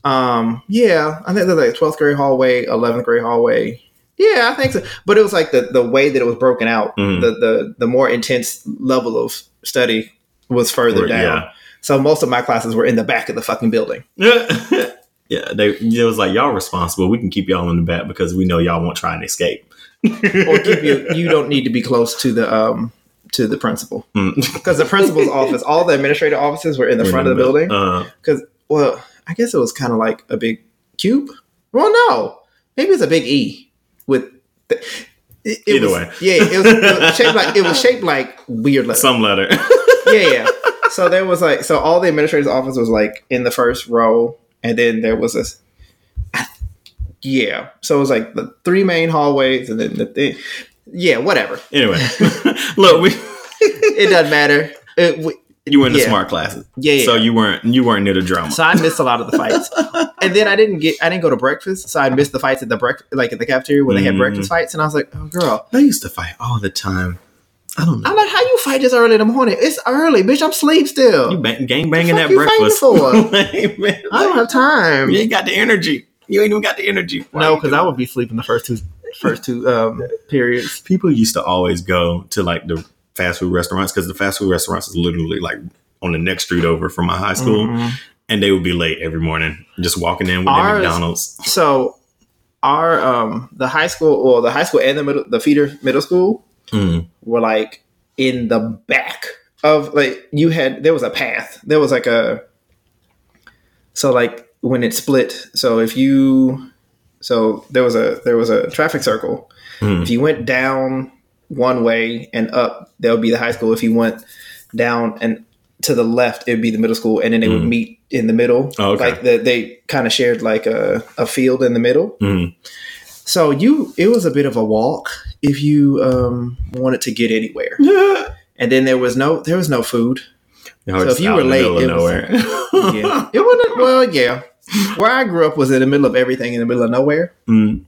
Um, yeah, I think there's like twelfth grade hallway, eleventh grade hallway. Yeah, I think so. But it was like the the way that it was broken out, Mhm. the the the more intense level of study was further down. yeah. So most of my classes were in the back of the fucking building. yeah, they it was like y'all responsible. We can keep y'all in the back because we know y'all won't try and escape. Or keep you you don't need to be close to the um to the principal. Mm. Because the principal's office, all the administrative offices were in the front of the building. Uh, Because, well, I guess it was kind of like a big cube. Well, no, maybe it's a big E with. The, it, it Either was- way. yeah, it was, it was shaped like it was shaped like weird letters. some letter. yeah, yeah. So there was like so all the administrator's office was like in the first row, and then there was a. Yeah, so it was like the three main hallways, and then the thing. Yeah, whatever. anyway, look, we It doesn't matter. It, we, you were in the Yeah. smart classes, yeah, yeah. so you weren't you weren't near the drama. So I missed a lot of the fights, and then I didn't get I didn't go to breakfast, so I missed the fights at the breakfast like at the cafeteria when they had breakfast mm. fights, and I was like, oh girl, they used to fight all the time. I don't know. I'm like, how you fight this early in the morning? It's early, bitch. I'm sleep still. You bang, gang banging The at fuck you fighting breakfast. for? Hey, man, I don't have time. You ain't got the energy. You ain't even got the energy. Why no, because I would be sleeping the first two first two um, periods. people used to always go to like the fast food restaurants because the fast food restaurants is literally like on the next street over from my high school, Mhm. and they would be late every morning, just walking in with Ours- their McDonald's. So our um the high school or the high school and the middle the feeder middle school Mm. were like in the back of like you had there was a path there was like a so like when it split so if you so there was a there was a traffic circle. Mm. if you went down one way and up that would be the high school. If you went down and to the left it would be the middle school and then they would Mm. meet in the middle. Oh, okay. like the, they kind of shared like a, a field in the middle. Mm. so you it was a bit of a walk if you um wanted to get anywhere. And then there was no there was no food. So if you were late, it was- yeah. It wasn't well yeah where i grew up was in the middle of everything in the middle of nowhere Mm.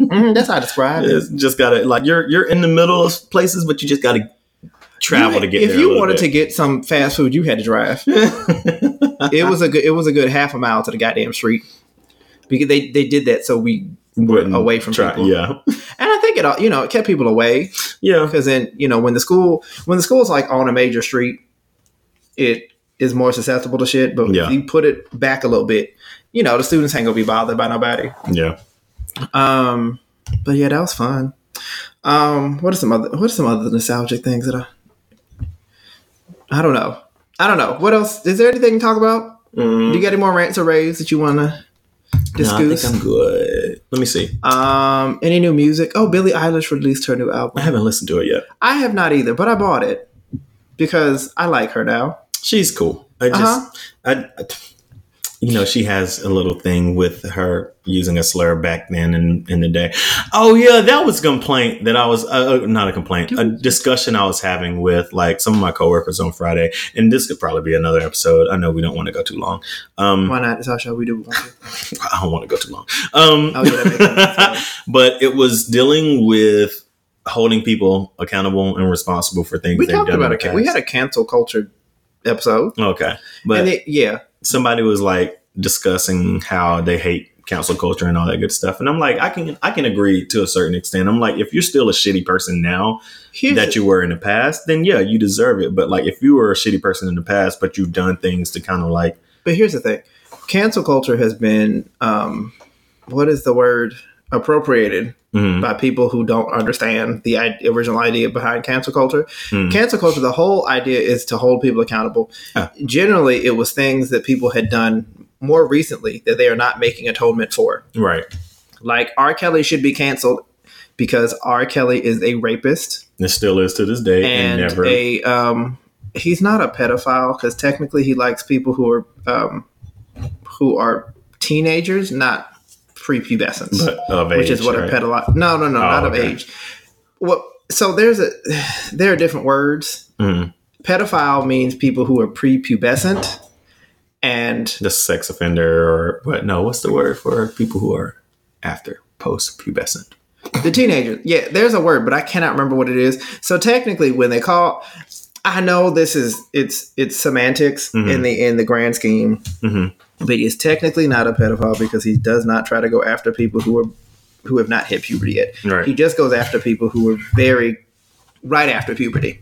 Mhm, that's how i describe it It's just gotta like you're you're in the middle of places, but you just gotta travel You- to get there. if you wanted to get some fast food, you had to drive. it was a good. It was a good half a mile to the goddamn street because they they did that so we Wouldn't away from people. Yeah, and I think it all you know it kept people away yeah, because then you know when the school when the school's like on a major street, it is more susceptible to shit. But Yeah. if you put it back a little bit, you know the students ain't gonna be bothered by nobody. yeah. Um, but yeah, that was fun. Um, what are some other what are some other nostalgic things that I I don't know. I don't know. What else? Is there anything to talk about? Mm, Do you got any more rants or raves that you want to no, I think discuss? I'm good. Let me see. um, any new music? Oh, Billie Eilish released her new album. I haven't listened to it yet. I have not either, but I bought it because I like her now. She's cool. I just, Uh-huh. I, you know, she has a little thing with her using a slur back then in, in the day. Oh yeah, that was a complaint that I was, uh, uh, not a complaint, a discussion I was having with like some of my coworkers on Friday. And this could probably be another episode. I know we don't want to go too long. Um, Why not? Our. We do. I don't want to go too long. Um, Oh, yeah, that makes sense. but it was dealing with holding people accountable and responsible for things We they've talked about it. We had a cancel culture episode, okay, but and it, yeah, somebody was like discussing how they hate council culture and all that good stuff. And i'm like i can i can agree to a certain extent. I'm like if you're still a shitty person now Here's that you were in the past then yeah you deserve it. But like if you were a shitty person in the past but you've done things to kind of like But here's the thing: cancel culture has been, um, what is the word? Appropriated mm, by people who don't understand the I- original idea behind cancel culture. mm, Cancel culture, the whole idea is to hold people accountable. Ah. Generally, it was things that people had done more recently that they are not making atonement for. right Like R. Kelly should be canceled because R. Kelly is a rapist it still is to this day and, and never a um, he's not a pedophile because technically he likes people who are um, who are teenagers, not prepubescents, but of which age, is what right? a pedophile. No, no, no, Oh, not of age. Well, so there's a there are different words. Mhm. Pedophile means people who are prepubescent, and the sex offender or what no what's the word for people who are after post pubescent the teenager. Yeah, there's a word, but I cannot remember what it is. So technically, when they call, I know this is it's it's semantics Mhm. in the in the grand scheme, hmm but he is technically not a pedophile because he does not try to go after people who are who have not hit puberty yet. right He just goes after people who are very right after puberty.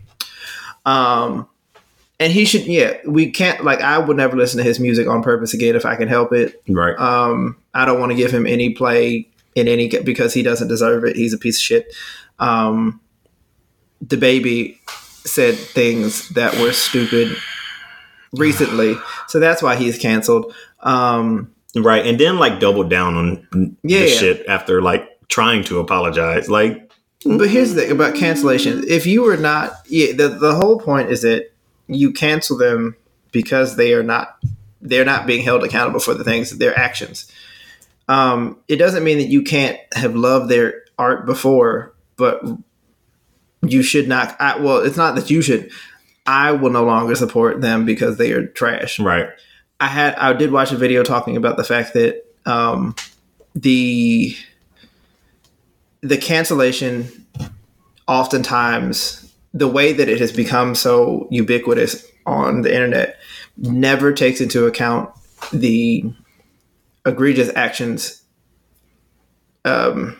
Um, and he should, yeah, we can't like I would never listen to his music on purpose again if I can help it. right Um, I don't want to give him any play in any because he doesn't deserve it. He's a piece of shit. Um, the baby said things that were stupid recently, so that's why he's canceled. Um, right and then like double down on Yeah, shit after like trying to apologize like But here's the thing about cancellation. If you are not, yeah, the, the whole point is that you cancel them because they are not they're not being held accountable for the things their actions. Um, it doesn't mean that you can't have loved their art before, but you should not. I, well, it's not that you should. I will no longer support them because they are trash. right I had I did watch a video talking about the fact that um, the the cancellation oftentimes the way that it has become so ubiquitous on the internet never takes into account the egregious actions um,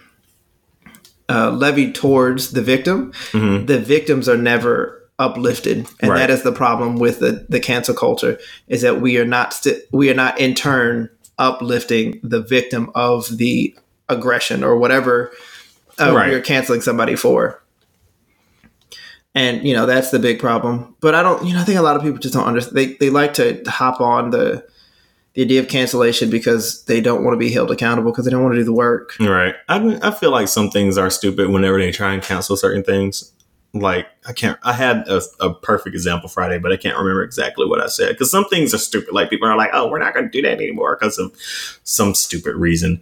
uh, levied towards the victim. Mhm. The victims are never uplifted, and Right. that is the problem with the, the cancel culture is that we are not sti- we are not in turn uplifting the victim of the aggression or whatever uh, Right. we're canceling somebody for. And you know that's the big problem. But I don't, you know, I think a lot of people just don't understand. They they like to hop on the the idea of cancellation because they don't want to be held accountable because they don't want to do the work. right I, I feel like some things are stupid whenever they try and cancel certain things like i can't i had a, a perfect example friday but i can't remember exactly what i said because some things are stupid. Like people are like oh we're not going to do that anymore because of some stupid reason.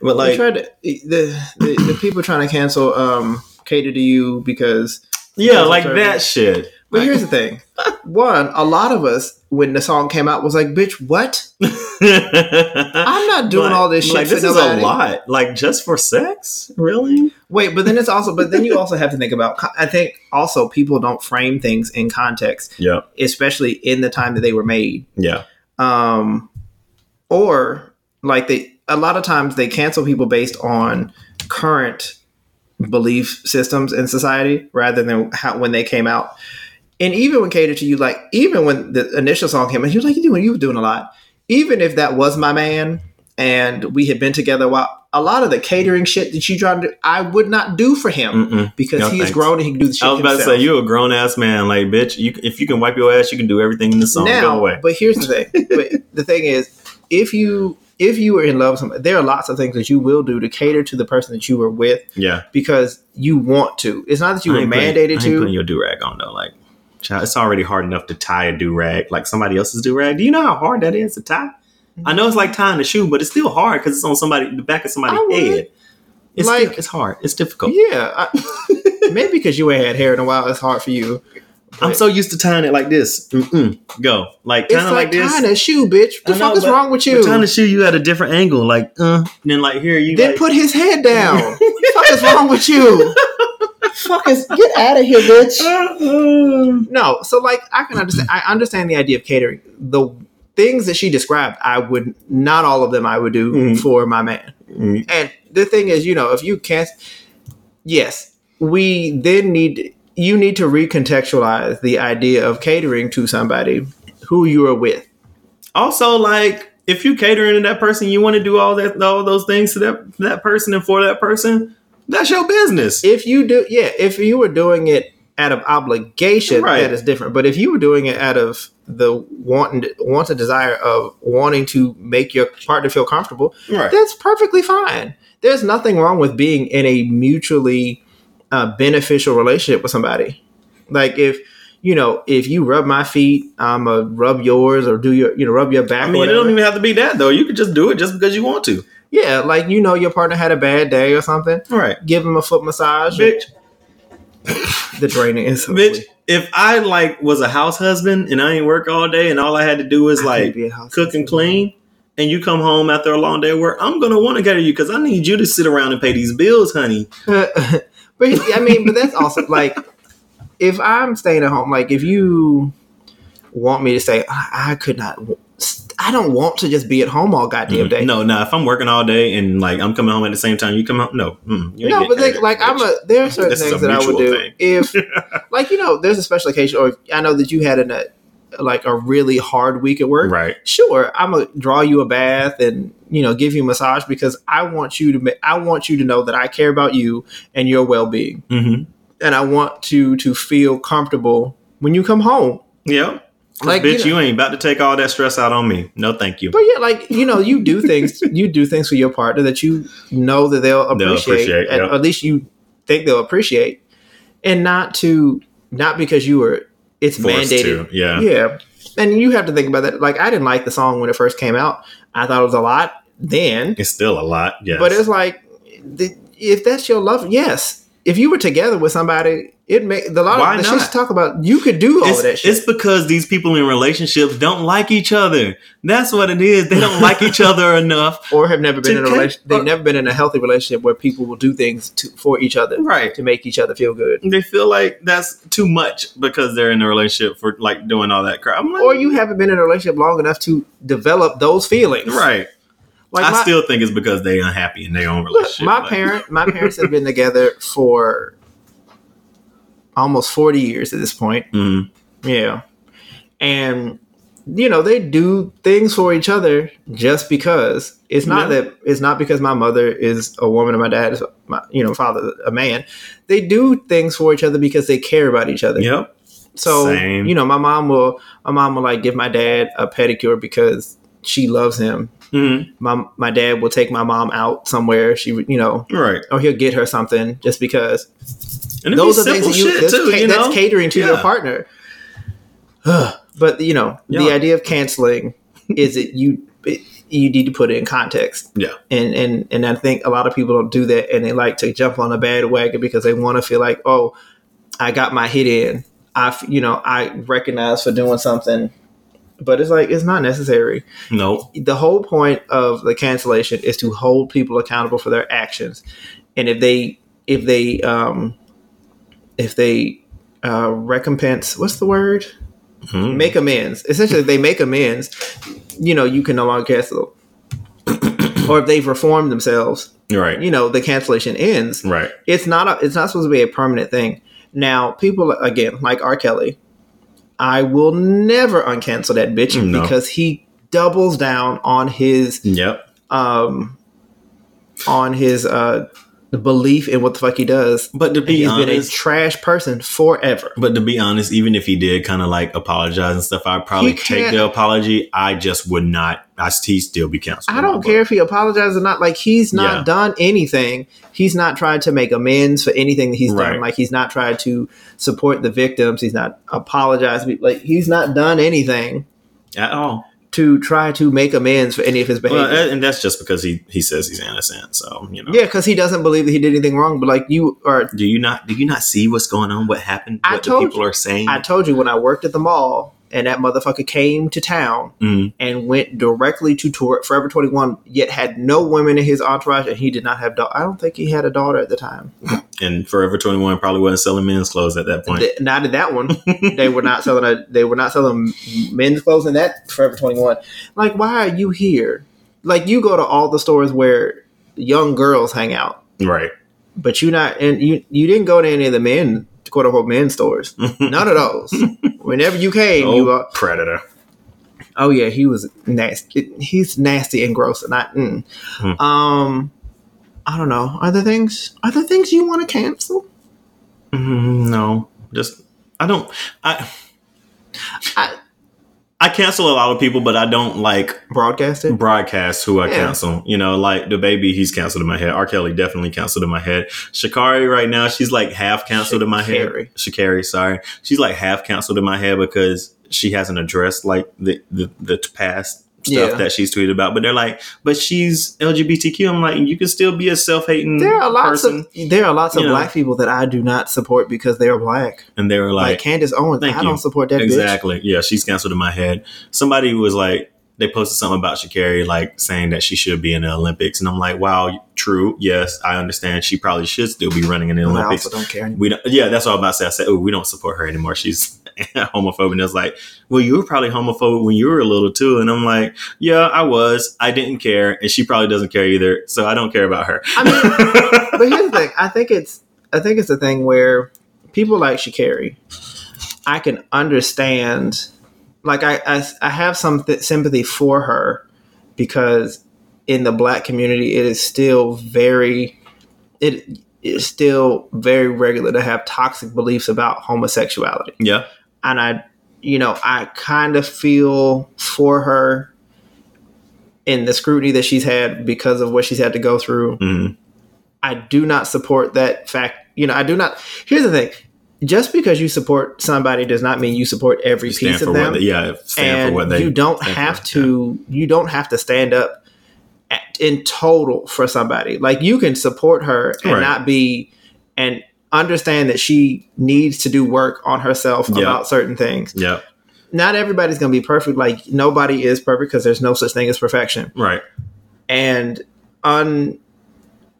But like tried to the, the the people trying to cancel um cater to you because yeah like that shit But here's the thing. One, a lot of us when the song came out was like, "Bitch, what? I'm not doing all this shit Like for this is a lot. Like just for sex, really? Wait, but then it's also, but then you also have to think about. I think also people don't frame things in context, Yeah, especially in the time that they were made. yeah, um, or like they a lot of times they cancel people based on current belief systems in society rather than how when they came out. And even when catered to you, like even when the initial song came out, he was like, "You doing? You were doing a lot." Even if that was my man and we had been together a while, a lot of the catering shit that you trying to do, I would not do for him Mm-mm. because No, he is grown and he can do the shit I was about himself. to say you a grown ass man, like bitch. You if you can wipe your ass, you can do everything in the song. now, Go away. but here's the thing. but the thing is, if you if you were in love with somebody, there are lots of things that you will do to cater to the person that you were with Yeah, because you want to. It's not that you I were ain't putting- mandated I ain't putting to. your do rag on though. Like, child, it's already hard enough to tie a do rag, like somebody else's do rag. Do you know how hard that is to tie? I know it's like tying a shoe, but it's still hard because it's on somebody the back of somebody's head. It's Like- still, it's hard. It's difficult. Yeah, I, maybe because you ain't had hair in a while, it's hard for you. I'm so used to tying it like this. Mm-mm. Go like kind of like, like, this. tying a shoe, bitch. The know, fuck is wrong with you? tying the shoe, you at a different angle, like uh. And then like here, you then like, put his head down. What the fuck is wrong with you? fuck is get out of here, bitch. No, so like I can understand. I understand the idea of catering. The things that she described, I would not all of them. I would do Mhm. for my man. Mm, And the thing is, you know, if you can't, yes, we then need you need to recontextualize the idea of catering to somebody who you are with. Also, like if you catering to that person, you want to do all that, all those things to that that person and for that person. That's your business. If you do, yeah, if you were doing it out of obligation, Right. that is different. But if you were doing it out of the wanting, want, and desire of wanting to make your partner feel comfortable, right. that's perfectly fine. There's nothing wrong with being in a mutually uh, beneficial relationship with somebody. Like if you know, if you rub my feet, I'm a rub yours or do your, you know, rub your back. I mean, it don't even have to be that though. You could just do it just because you want to. Yeah, like you know, your partner had a bad day or something. Right. Give him a foot massage. Bitch, The draining is so bitch. If I like was a house husband and I ain't work all day and all I had to do was like be a house cook and clean, and you come home after a long day of work, I'm gonna want to cater you because I need you to sit around and pay these bills, honey. but I mean, but that's also like if I'm staying at home, like if you want me to say, I could not, I don't want to just be at home all goddamn day. No, no. If I'm working all day and like I'm coming home at the same time, you come home. No, mm, No, but they, like I'm a there are certain things that I would do thing. if like you know there's a special occasion or I know that you had a like a really hard week at work. right. Sure, I'm gonna draw you a bath and you know give you a massage because I want you to I want you to know that I care about you and your well being Mm-hmm. and I want you to feel comfortable when you come home. Yep. Like, bitch, you you, ain't about to take all that stress out on me. No, thank you. But yeah, like you know, you do things you do things for your partner that you know that they'll They'll appreciate, appreciate, and at least you think they'll appreciate, and not to not because you were it's Forced mandated. to, yeah. yeah, and you have to think about that. Like I didn't like the song when it first came out. I thought it was a lot then, It's still a lot. Yes. but it's like the, if that's your love, yes. If you were together with somebody, it make the lot Why of the not? shit talk about. You could do all it's, that shit. it's because these people in relationships don't like each other. That's what it is. They don't like each other enough. or have never been in a ca- relation. They've never been in a healthy relationship where people will do things to, for each other Right. to make each other feel good. They feel like that's too much because they're in a relationship for like doing all that crap. Like, Or you haven't been in a relationship long enough to develop those feelings. right. Like I my, still think it's because they're unhappy in their own look, relationship. my Like, parent, my parents have been together for almost forty years at this point. mhm. Yeah, and you know they do things for each other just because it's not Yeah. that it's not because my mother is a woman and my dad is my you know father a man. They do things for each other because they care about each other. Yep. So Same. you know, my mom will my mom will like give my dad a pedicure because she loves him. Mhm. My my dad will take my mom out somewhere. She would you know, Right. or he'll get her something just because. And Those are things that you, that's, too. ca- you that's catering to your partner. but you know, the idea of canceling is that you it, you need to put it in context. Yeah. And and and I think a lot of people don't do that, and they like to jump on a bad wagon because they want to feel like, oh, I got my hit in. I you know I recognize for doing something, but it's like it's not necessary. No. The whole point of the cancellation is to hold people accountable for their actions, and if they if they um if they uh recompense what's the word Mhm. make amends essentially if they make amends you know you can no longer cancel or if they've reformed themselves Right. you know the cancellation ends Right. it's not a, it's not supposed to be a permanent thing now people again like r kelly i will never uncancel that bitch No. because he doubles down on his Yep. um on his uh belief in what the fuck he does But to be he's been a honest, trash person forever but to be honest, even if he did kind of like apologize and stuff, I'd probably take the apology. I just would not. I he still be canceled. I don't book. care if he apologizes or not. Like he's not Yeah. done anything. He's not tried to make amends for anything that he's Right. done. Like he's not tried to support the victims. He's not apologized. Like he's not done anything at all. To try to make amends for any of his behavior. Well, and that's just because he he says he's innocent. So you know. yeah, because he doesn't believe that he did anything wrong. But like you are, Do you not? Do you not see what's going on? What happened? I What the told people are saying? I told you when I worked at the mall and that motherfucker came to town Mm. and went directly to tour Forever Twenty One, yet had no women in his entourage, and he did not have. Da- I don't think he had a daughter at the time. And Forever Twenty One probably wasn't selling men's clothes at that point. Th- not at that one. they were not selling a. They were not selling men's clothes in that Forever Twenty One. Like, why are you here? Like, you go to all the stores where young girls hang out, right. but you not and you you didn't go to any of the men quote unquote men stores. None of those. Whenever you came, you were predator. oh yeah, he was nasty. He's nasty and gross, and I mm. Hmm. um. I don't know. Are there things? Are there things you want to cancel? Mm, no, just I don't. I I I cancel a lot of people, but I don't like broadcasted. broadcast who I Yeah. cancel. You know, like the baby, he's canceled in my head. R. Kelly definitely canceled in my head. Sha'Carri right now, she's like half canceled in my head. Sha'Carri. Sha'Carri, sorry, she's like half canceled in my head because she hasn't addressed like the the, the past stuff Yeah. that she's tweeted about. But they're like, but she's LGBTQ. I'm like, you can still be a self hating There are lots person. of there are lots of You know. black people that I do not support because they are black. and they were Like, like, Candace Owens, thank I you. don't support that bitch. exactly. Yeah, she's canceled in my head. Somebody was like, they posted something about Sha'Carri, like saying that she should be in the Olympics, and I'm like, wow, true. Yes, I understand. She probably should still be running in the And I Olympics. also don't care. We don't, yeah, that's what I'm about to say. I said, oh, we don't support her anymore. She's homophobic. And it's like, well, you were probably homophobic when you were a little too. And I'm like, yeah, I was. I didn't care, and she probably doesn't care either. So I don't care about her. I mean, but here's the thing. I think it's I think it's the thing where people like Sha'Carri, I can understand. Like I I, I have some th- sympathy for her because in the black community, it is still very it is still very regular to have toxic beliefs about homosexuality. yeah, and I, you know, I kind of feel for her in the scrutiny that she's had because of what she's had to go through. hmm I do not support that fact. You know, I do not. Here's the thing: just because you support somebody does not mean you support every stand piece of them. they, yeah, stand and for what they. you don't have for. to. You don't have to stand up at, in total for somebody. Like you can support her and Right. not be and understand that she needs to do work on herself Yeah. about certain things Yeah, not everybody's going to be perfect. Like nobody is perfect because there's no such thing as perfection. right. And un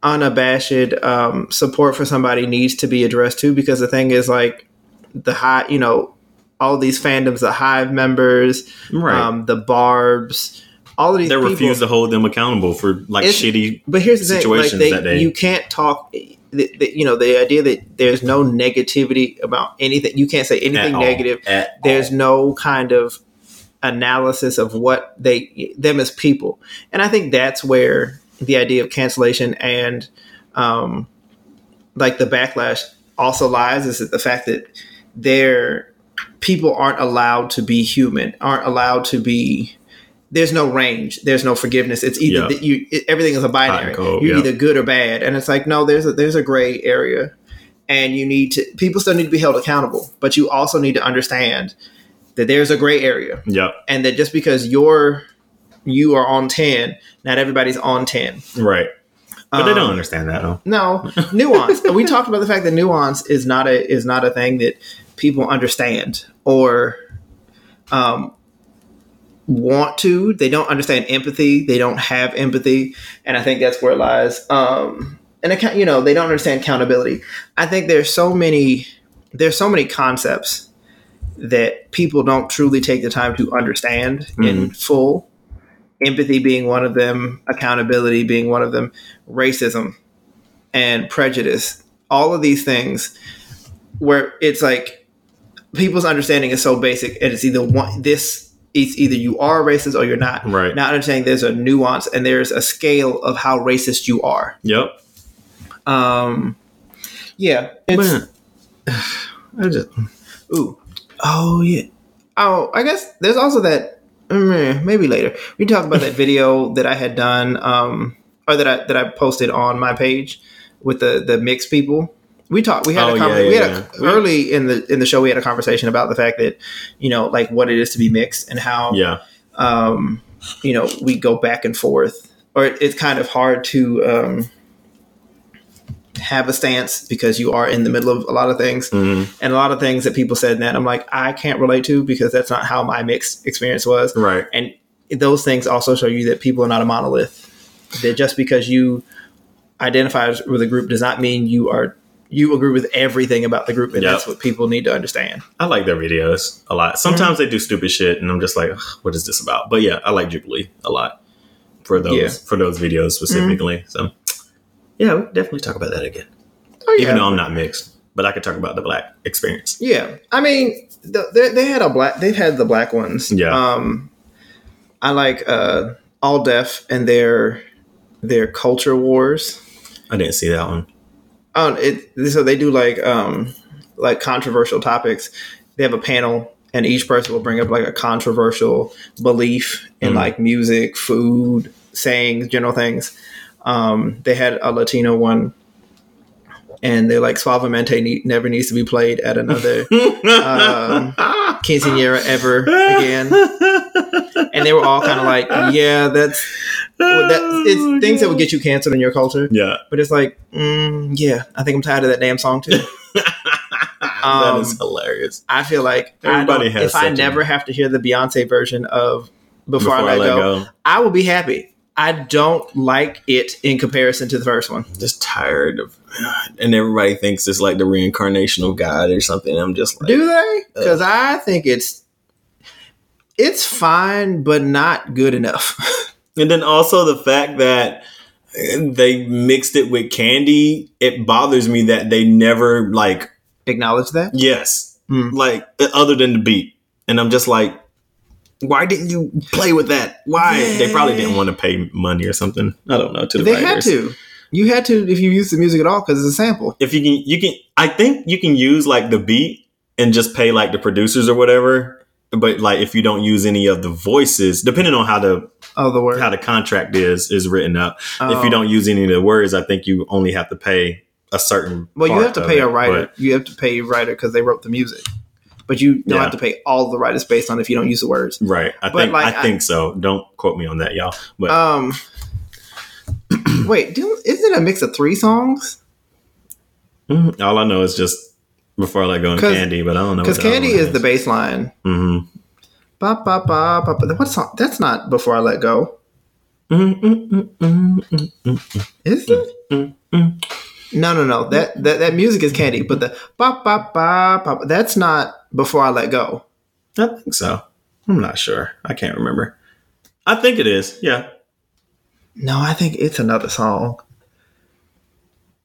unabashed um, support for somebody needs to be addressed too. Because the thing is, like the high, you know, all these fandoms, the Hive members, Right. um, the Barbs, all of these they refuse to hold them accountable for like shitty. But here's the thing: like situations they, that they- you can't talk. The, the, you know, the idea that there's no negativity about anything. You can't say anything at negative At there's all. no kind of analysis of what they them as people and i think that's where the idea of cancellation and um like the backlash also lies is that the fact that their people aren't allowed to be human aren't allowed to be there's no range there's no forgiveness it's either Yeah. that you it, everything is a binary cold, you're yeah. either good or bad and it's like no there's a there's a gray area and you need to people still need to be held accountable but you also need to understand that there's a gray area Yep. and that just because you're you are on 10 not everybody's on 10 Right. But they don't Um, understand that though. No nuance. we talked about the fact that nuance is not a is not a thing that people understand or um, want to. They don't understand empathy. They don't have empathy, and I think that's where it lies. Um, and account, you know, they don't understand accountability. I think there's so many there's so many concepts that people don't truly take the time to understand in full. Empathy being one of them, accountability being one of them, racism and prejudice, all of these things where it's like people's understanding is so basic and it's either one this it's either you are racist or you're not. Right. Not understanding there's a nuance and there's a scale of how racist you are. Yep. Um yeah. It's I just ooh. Oh yeah. Oh, I guess there's also that mm, maybe later. We talk about that video that I had done um or that I that I posted on my page with the the mixed people. We talked. We had Oh, a yeah, conver- we yeah, had a, yeah. early in the in the show. We had a conversation about the fact that you know, like what it is to be mixed and how yeah. um, you know we go back and forth, or it, it's kind of hard to um, have a stance because you are in the middle of a lot of things Mhm. and a lot of things that people said that I'm like I can't relate to because that's not how my mixed experience was Right. and those things also show you that people are not a monolith. That just because you identify with a group does not mean you are you agree with everything about the group, and Yep. that's what people need to understand. I like their videos a lot. Sometimes they do stupid shit, and I'm just like, what is this about? But yeah, I like Jubilee a lot for those Yeah. for those videos specifically. So yeah, we definitely talk about that again. Oh, Even though I'm not mixed, but I could talk about the black experience. yeah. I mean, the, they, they had a black. They've had the black ones. Yeah. Um, I like uh, all deaf and their their culture wars. I didn't see that one. Oh, it so they do like um like controversial topics. They have a panel and each person will bring up like a controversial belief in Mhm. like music, food, sayings, general things. Um, they had a Latino one, and they're like Suavemente ne- never needs to be played at another um, quinceanera ever again. And they were all kind of like, yeah, that's well, that, it's things that would get you canceled in your culture. Yeah, But it's like, mm, yeah, I think I'm tired of that damn song too. that Um, is hilarious. I feel like Everybody don't- has if I never have to hear the Beyonce version of Before, I Let, go, I will be happy. I don't like it in comparison to the first one. just tired of, and everybody thinks it's like the reincarnation of God or something. I'm just like, Do they? Because I think it's it's fine, but not good enough. And then also the fact that they mixed it with candy, it bothers me that they never like Acknowledge that. yes, Hmm. like other than the beat. And I'm just like, why didn't you play with that? Why? They probably didn't want to pay money or something. I don't know. To the They had to. You had to if you use the music at all because it's a sample. If you can, you can. I think you can use like the beat and just pay like the producers or whatever. But like if you don't use any of the voices, depending on how the Oh, the word. how the contract is is written up. if Oh. you don't use any of the words, I think you only have to pay a certain. Well, you have to pay it, a writer. but- You have to pay a writer because they wrote the music. But you don't Yeah. have to pay all the writers based on if you don't use the words. right. I But, think like, I I- think so. Don't quote me on that, y'all. But Um, wait, do, isn't it a mix of three songs? mhm, all I know is just before I let go Candy. But I don't know Because Candy is the bass line. hmm Ba ba ba ba. ba. What song? That's not before I let go. Is it? Mm-hmm. No, no, no. That that that music is Candy, but the ba ba ba ba. That's not before I let go. I think so. I'm not sure. I can't remember. I think it is. Yeah. No, I think it's another song.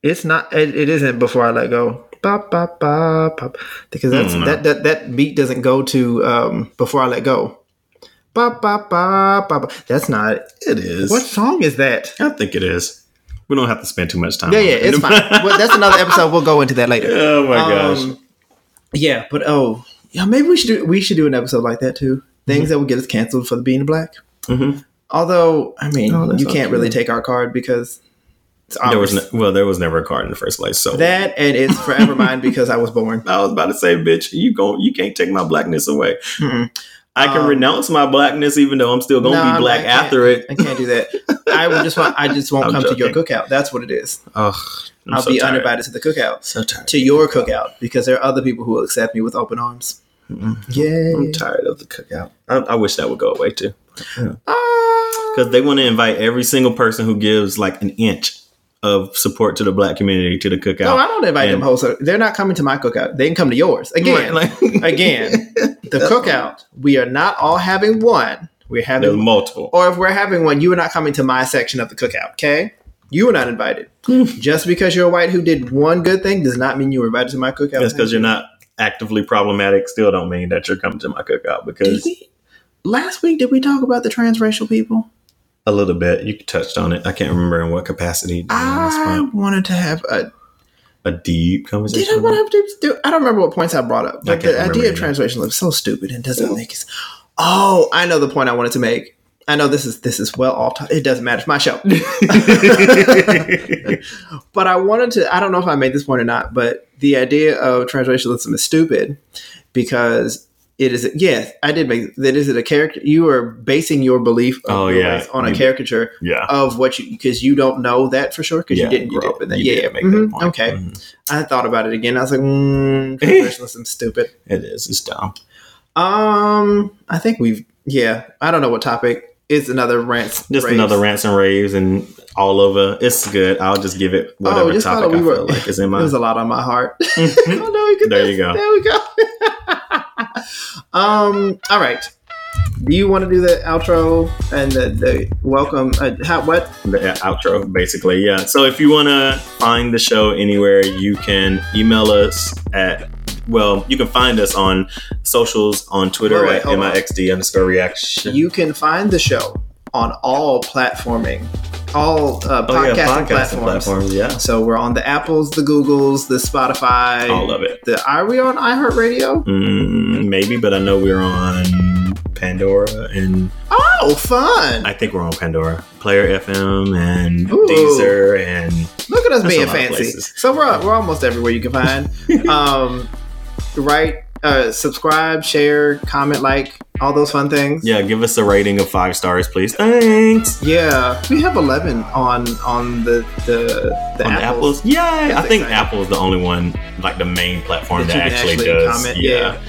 It's not. It, it isn't before I let go. Ba ba ba ba. Because that's Mm, no. that, that that beat doesn't go to um before I let go. Ba ba ba. ba. That's not. It is. What song is that? I think it is. We don't have to spend too much time. Yeah, on yeah, it. it's fine. well, that's another episode. We'll go into that later. oh my gosh. Um, yeah, but oh, yeah, maybe we should do we should do an episode like that too. Things that would get us canceled for the being black. Mhm. Although, I mean, Oh, you can't really true. take our card because There was well, there was never a card in the first place. So that, and it's forever mine because I was born. I was about to say, bitch, you go, you can't take my blackness away. Mm-mm. I can Um, renounce my blackness, even though I'm still gonna No, be black after it. I can't do that. I I just want. I just won't I'm come to your cookout. That's what it is. Ugh, I'm I'll so be tired. uninvited to the cookout. So tired. To your cookout because there are other people who will accept me with open arms. Mm-mm. Yay! I'm tired of the cookout. I, I wish that would go away too, Ah. because they want to invite every single person who gives like an inch of support to the black community to the cookout. No, I don't invite them And- hosts. They're not coming to my cookout. They can come to yours again. Right, like- again, the cookout. We are not all having one. We're There's having, multiple. or if we're having one, you are not coming to my section of the cookout. Okay, you are not invited. Just because you're a white who did one good thing does not mean you were invited to my cookout. Just because you're not actively problematic, still don't mean that you're coming to my cookout. Did Because we, last week, did we talk about the transracial people? A little bit, you touched on it. I can't remember in what capacity. to be honest, I wanted to have a. a deep conversation. Did. I want to have do? I don't remember what points I brought up. But the idea of translation is so stupid and doesn't make it. Oh, I know the point I wanted to make. I know this is this is well off. It doesn't matter. It's my show. but I wanted to. I don't know if I made this point or not. But the idea of transracialism is stupid because it is. Yes, I did make. That is it a character? You are basing your belief Oh, yeah. on a You- caricature yeah. of what you because you don't know that for sure because Yeah, you didn't you grow did- up in that. you Yeah, mhm, that point. okay. Mhm. I thought about it again. I was like, mm, transracialism stupid. It is. It's dumb. Um, I think we've yeah. I don't know what topic. It's another rant. Just raves. another rants and raves and all over. It's good. I'll just give it whatever Oh, just topic we were- feel like is in my. There's a lot on my heart. oh no, There you go. There we go. Um. All right. Do you want to do the outro and the, the welcome? Uh, how, what? the outro basically yeah so if you want to find the show anywhere you can email us at well you can find us on socials on twitter Wait, wait, at mixd underscore reaction You can find the show on all platforming, all uh, oh yeah podcasting podcasting platforms. platforms yeah So we're on the Apples, the Googles, the Spotify. all of it The are we on iHeartRadio? mm, maybe but i know we're on pandora and Oh, fun! i think we're on pandora player fm and Ooh. deezer and Look at us being a lot of fancy. So we're we're almost everywhere you can find. um, right? Uh, subscribe, share, comment, like all those fun things. yeah give us a rating of five stars please thanks Yeah, we have eleven on on the the the on the apples. apples yeah i think exciting. apple is the only one like the main platform That that, actually, actually does comment, yeah.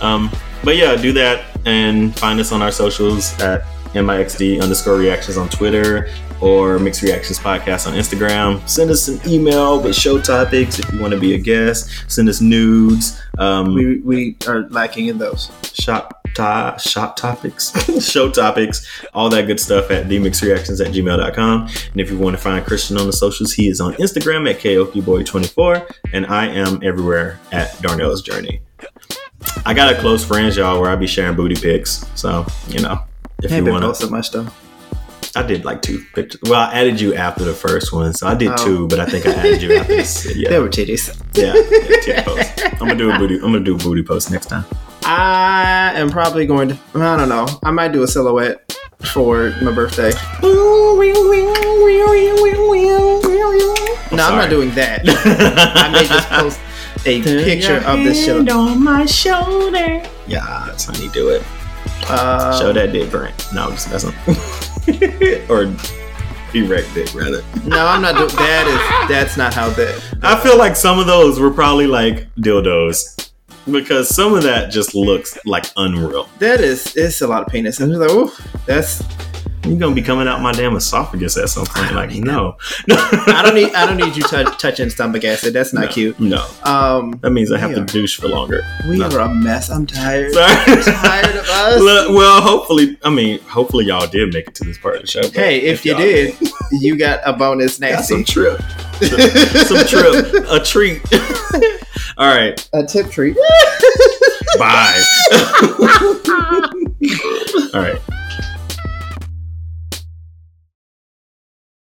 um but yeah do that and find us on our socials at mixd underscore reactions on twitter or mixed reactions podcast on instagram. Send us an email with show topics if you want to be a guest. Send us nudes um We we are lacking in those. shop to- shop topics show topics all that good stuff at themixreactions at gmail.com and if you want to find christian on the socials he is on instagram at kokiboy24 and i am everywhere at darnell's journey. I got a close friends y'all where i be sharing booty pics so you know if I you want to posting much though. i did like two pictures well i added you after the first one so i did Oh. two but i think i added you after this There yeah were titties. yeah, yeah post. i'm gonna do a booty i'm gonna do a booty post next time I am probably going to. I don't know. I might do a silhouette for my birthday. no, I'm not doing that. I may just post a picture of this show. on my shoulder. Yeah, that's how you do it. Uh, Show that dick, Brent. No, just messing. or erect dick, rather. No, I'm not doing that. Is that's not how that. I feel like some of those were probably like dildos because some of that just looks like unreal. That is. It's a lot of penis. And it's like, oh, that's. You're gonna be coming out my damn esophagus at some point. Like, need no, I don't need. I don't need you touch, touching stomach acid. That's not No. cute. no. Um, That means I have to douche for longer. we No. are a mess. I'm tired. Sorry. I'm tired of us. Look, well, hopefully, I mean, hopefully y'all did make it to this part of the show. Hey, if you y'all did, you got a bonus got nasty. some trip, some trip, a treat. All right, a tip treat. bye. All right.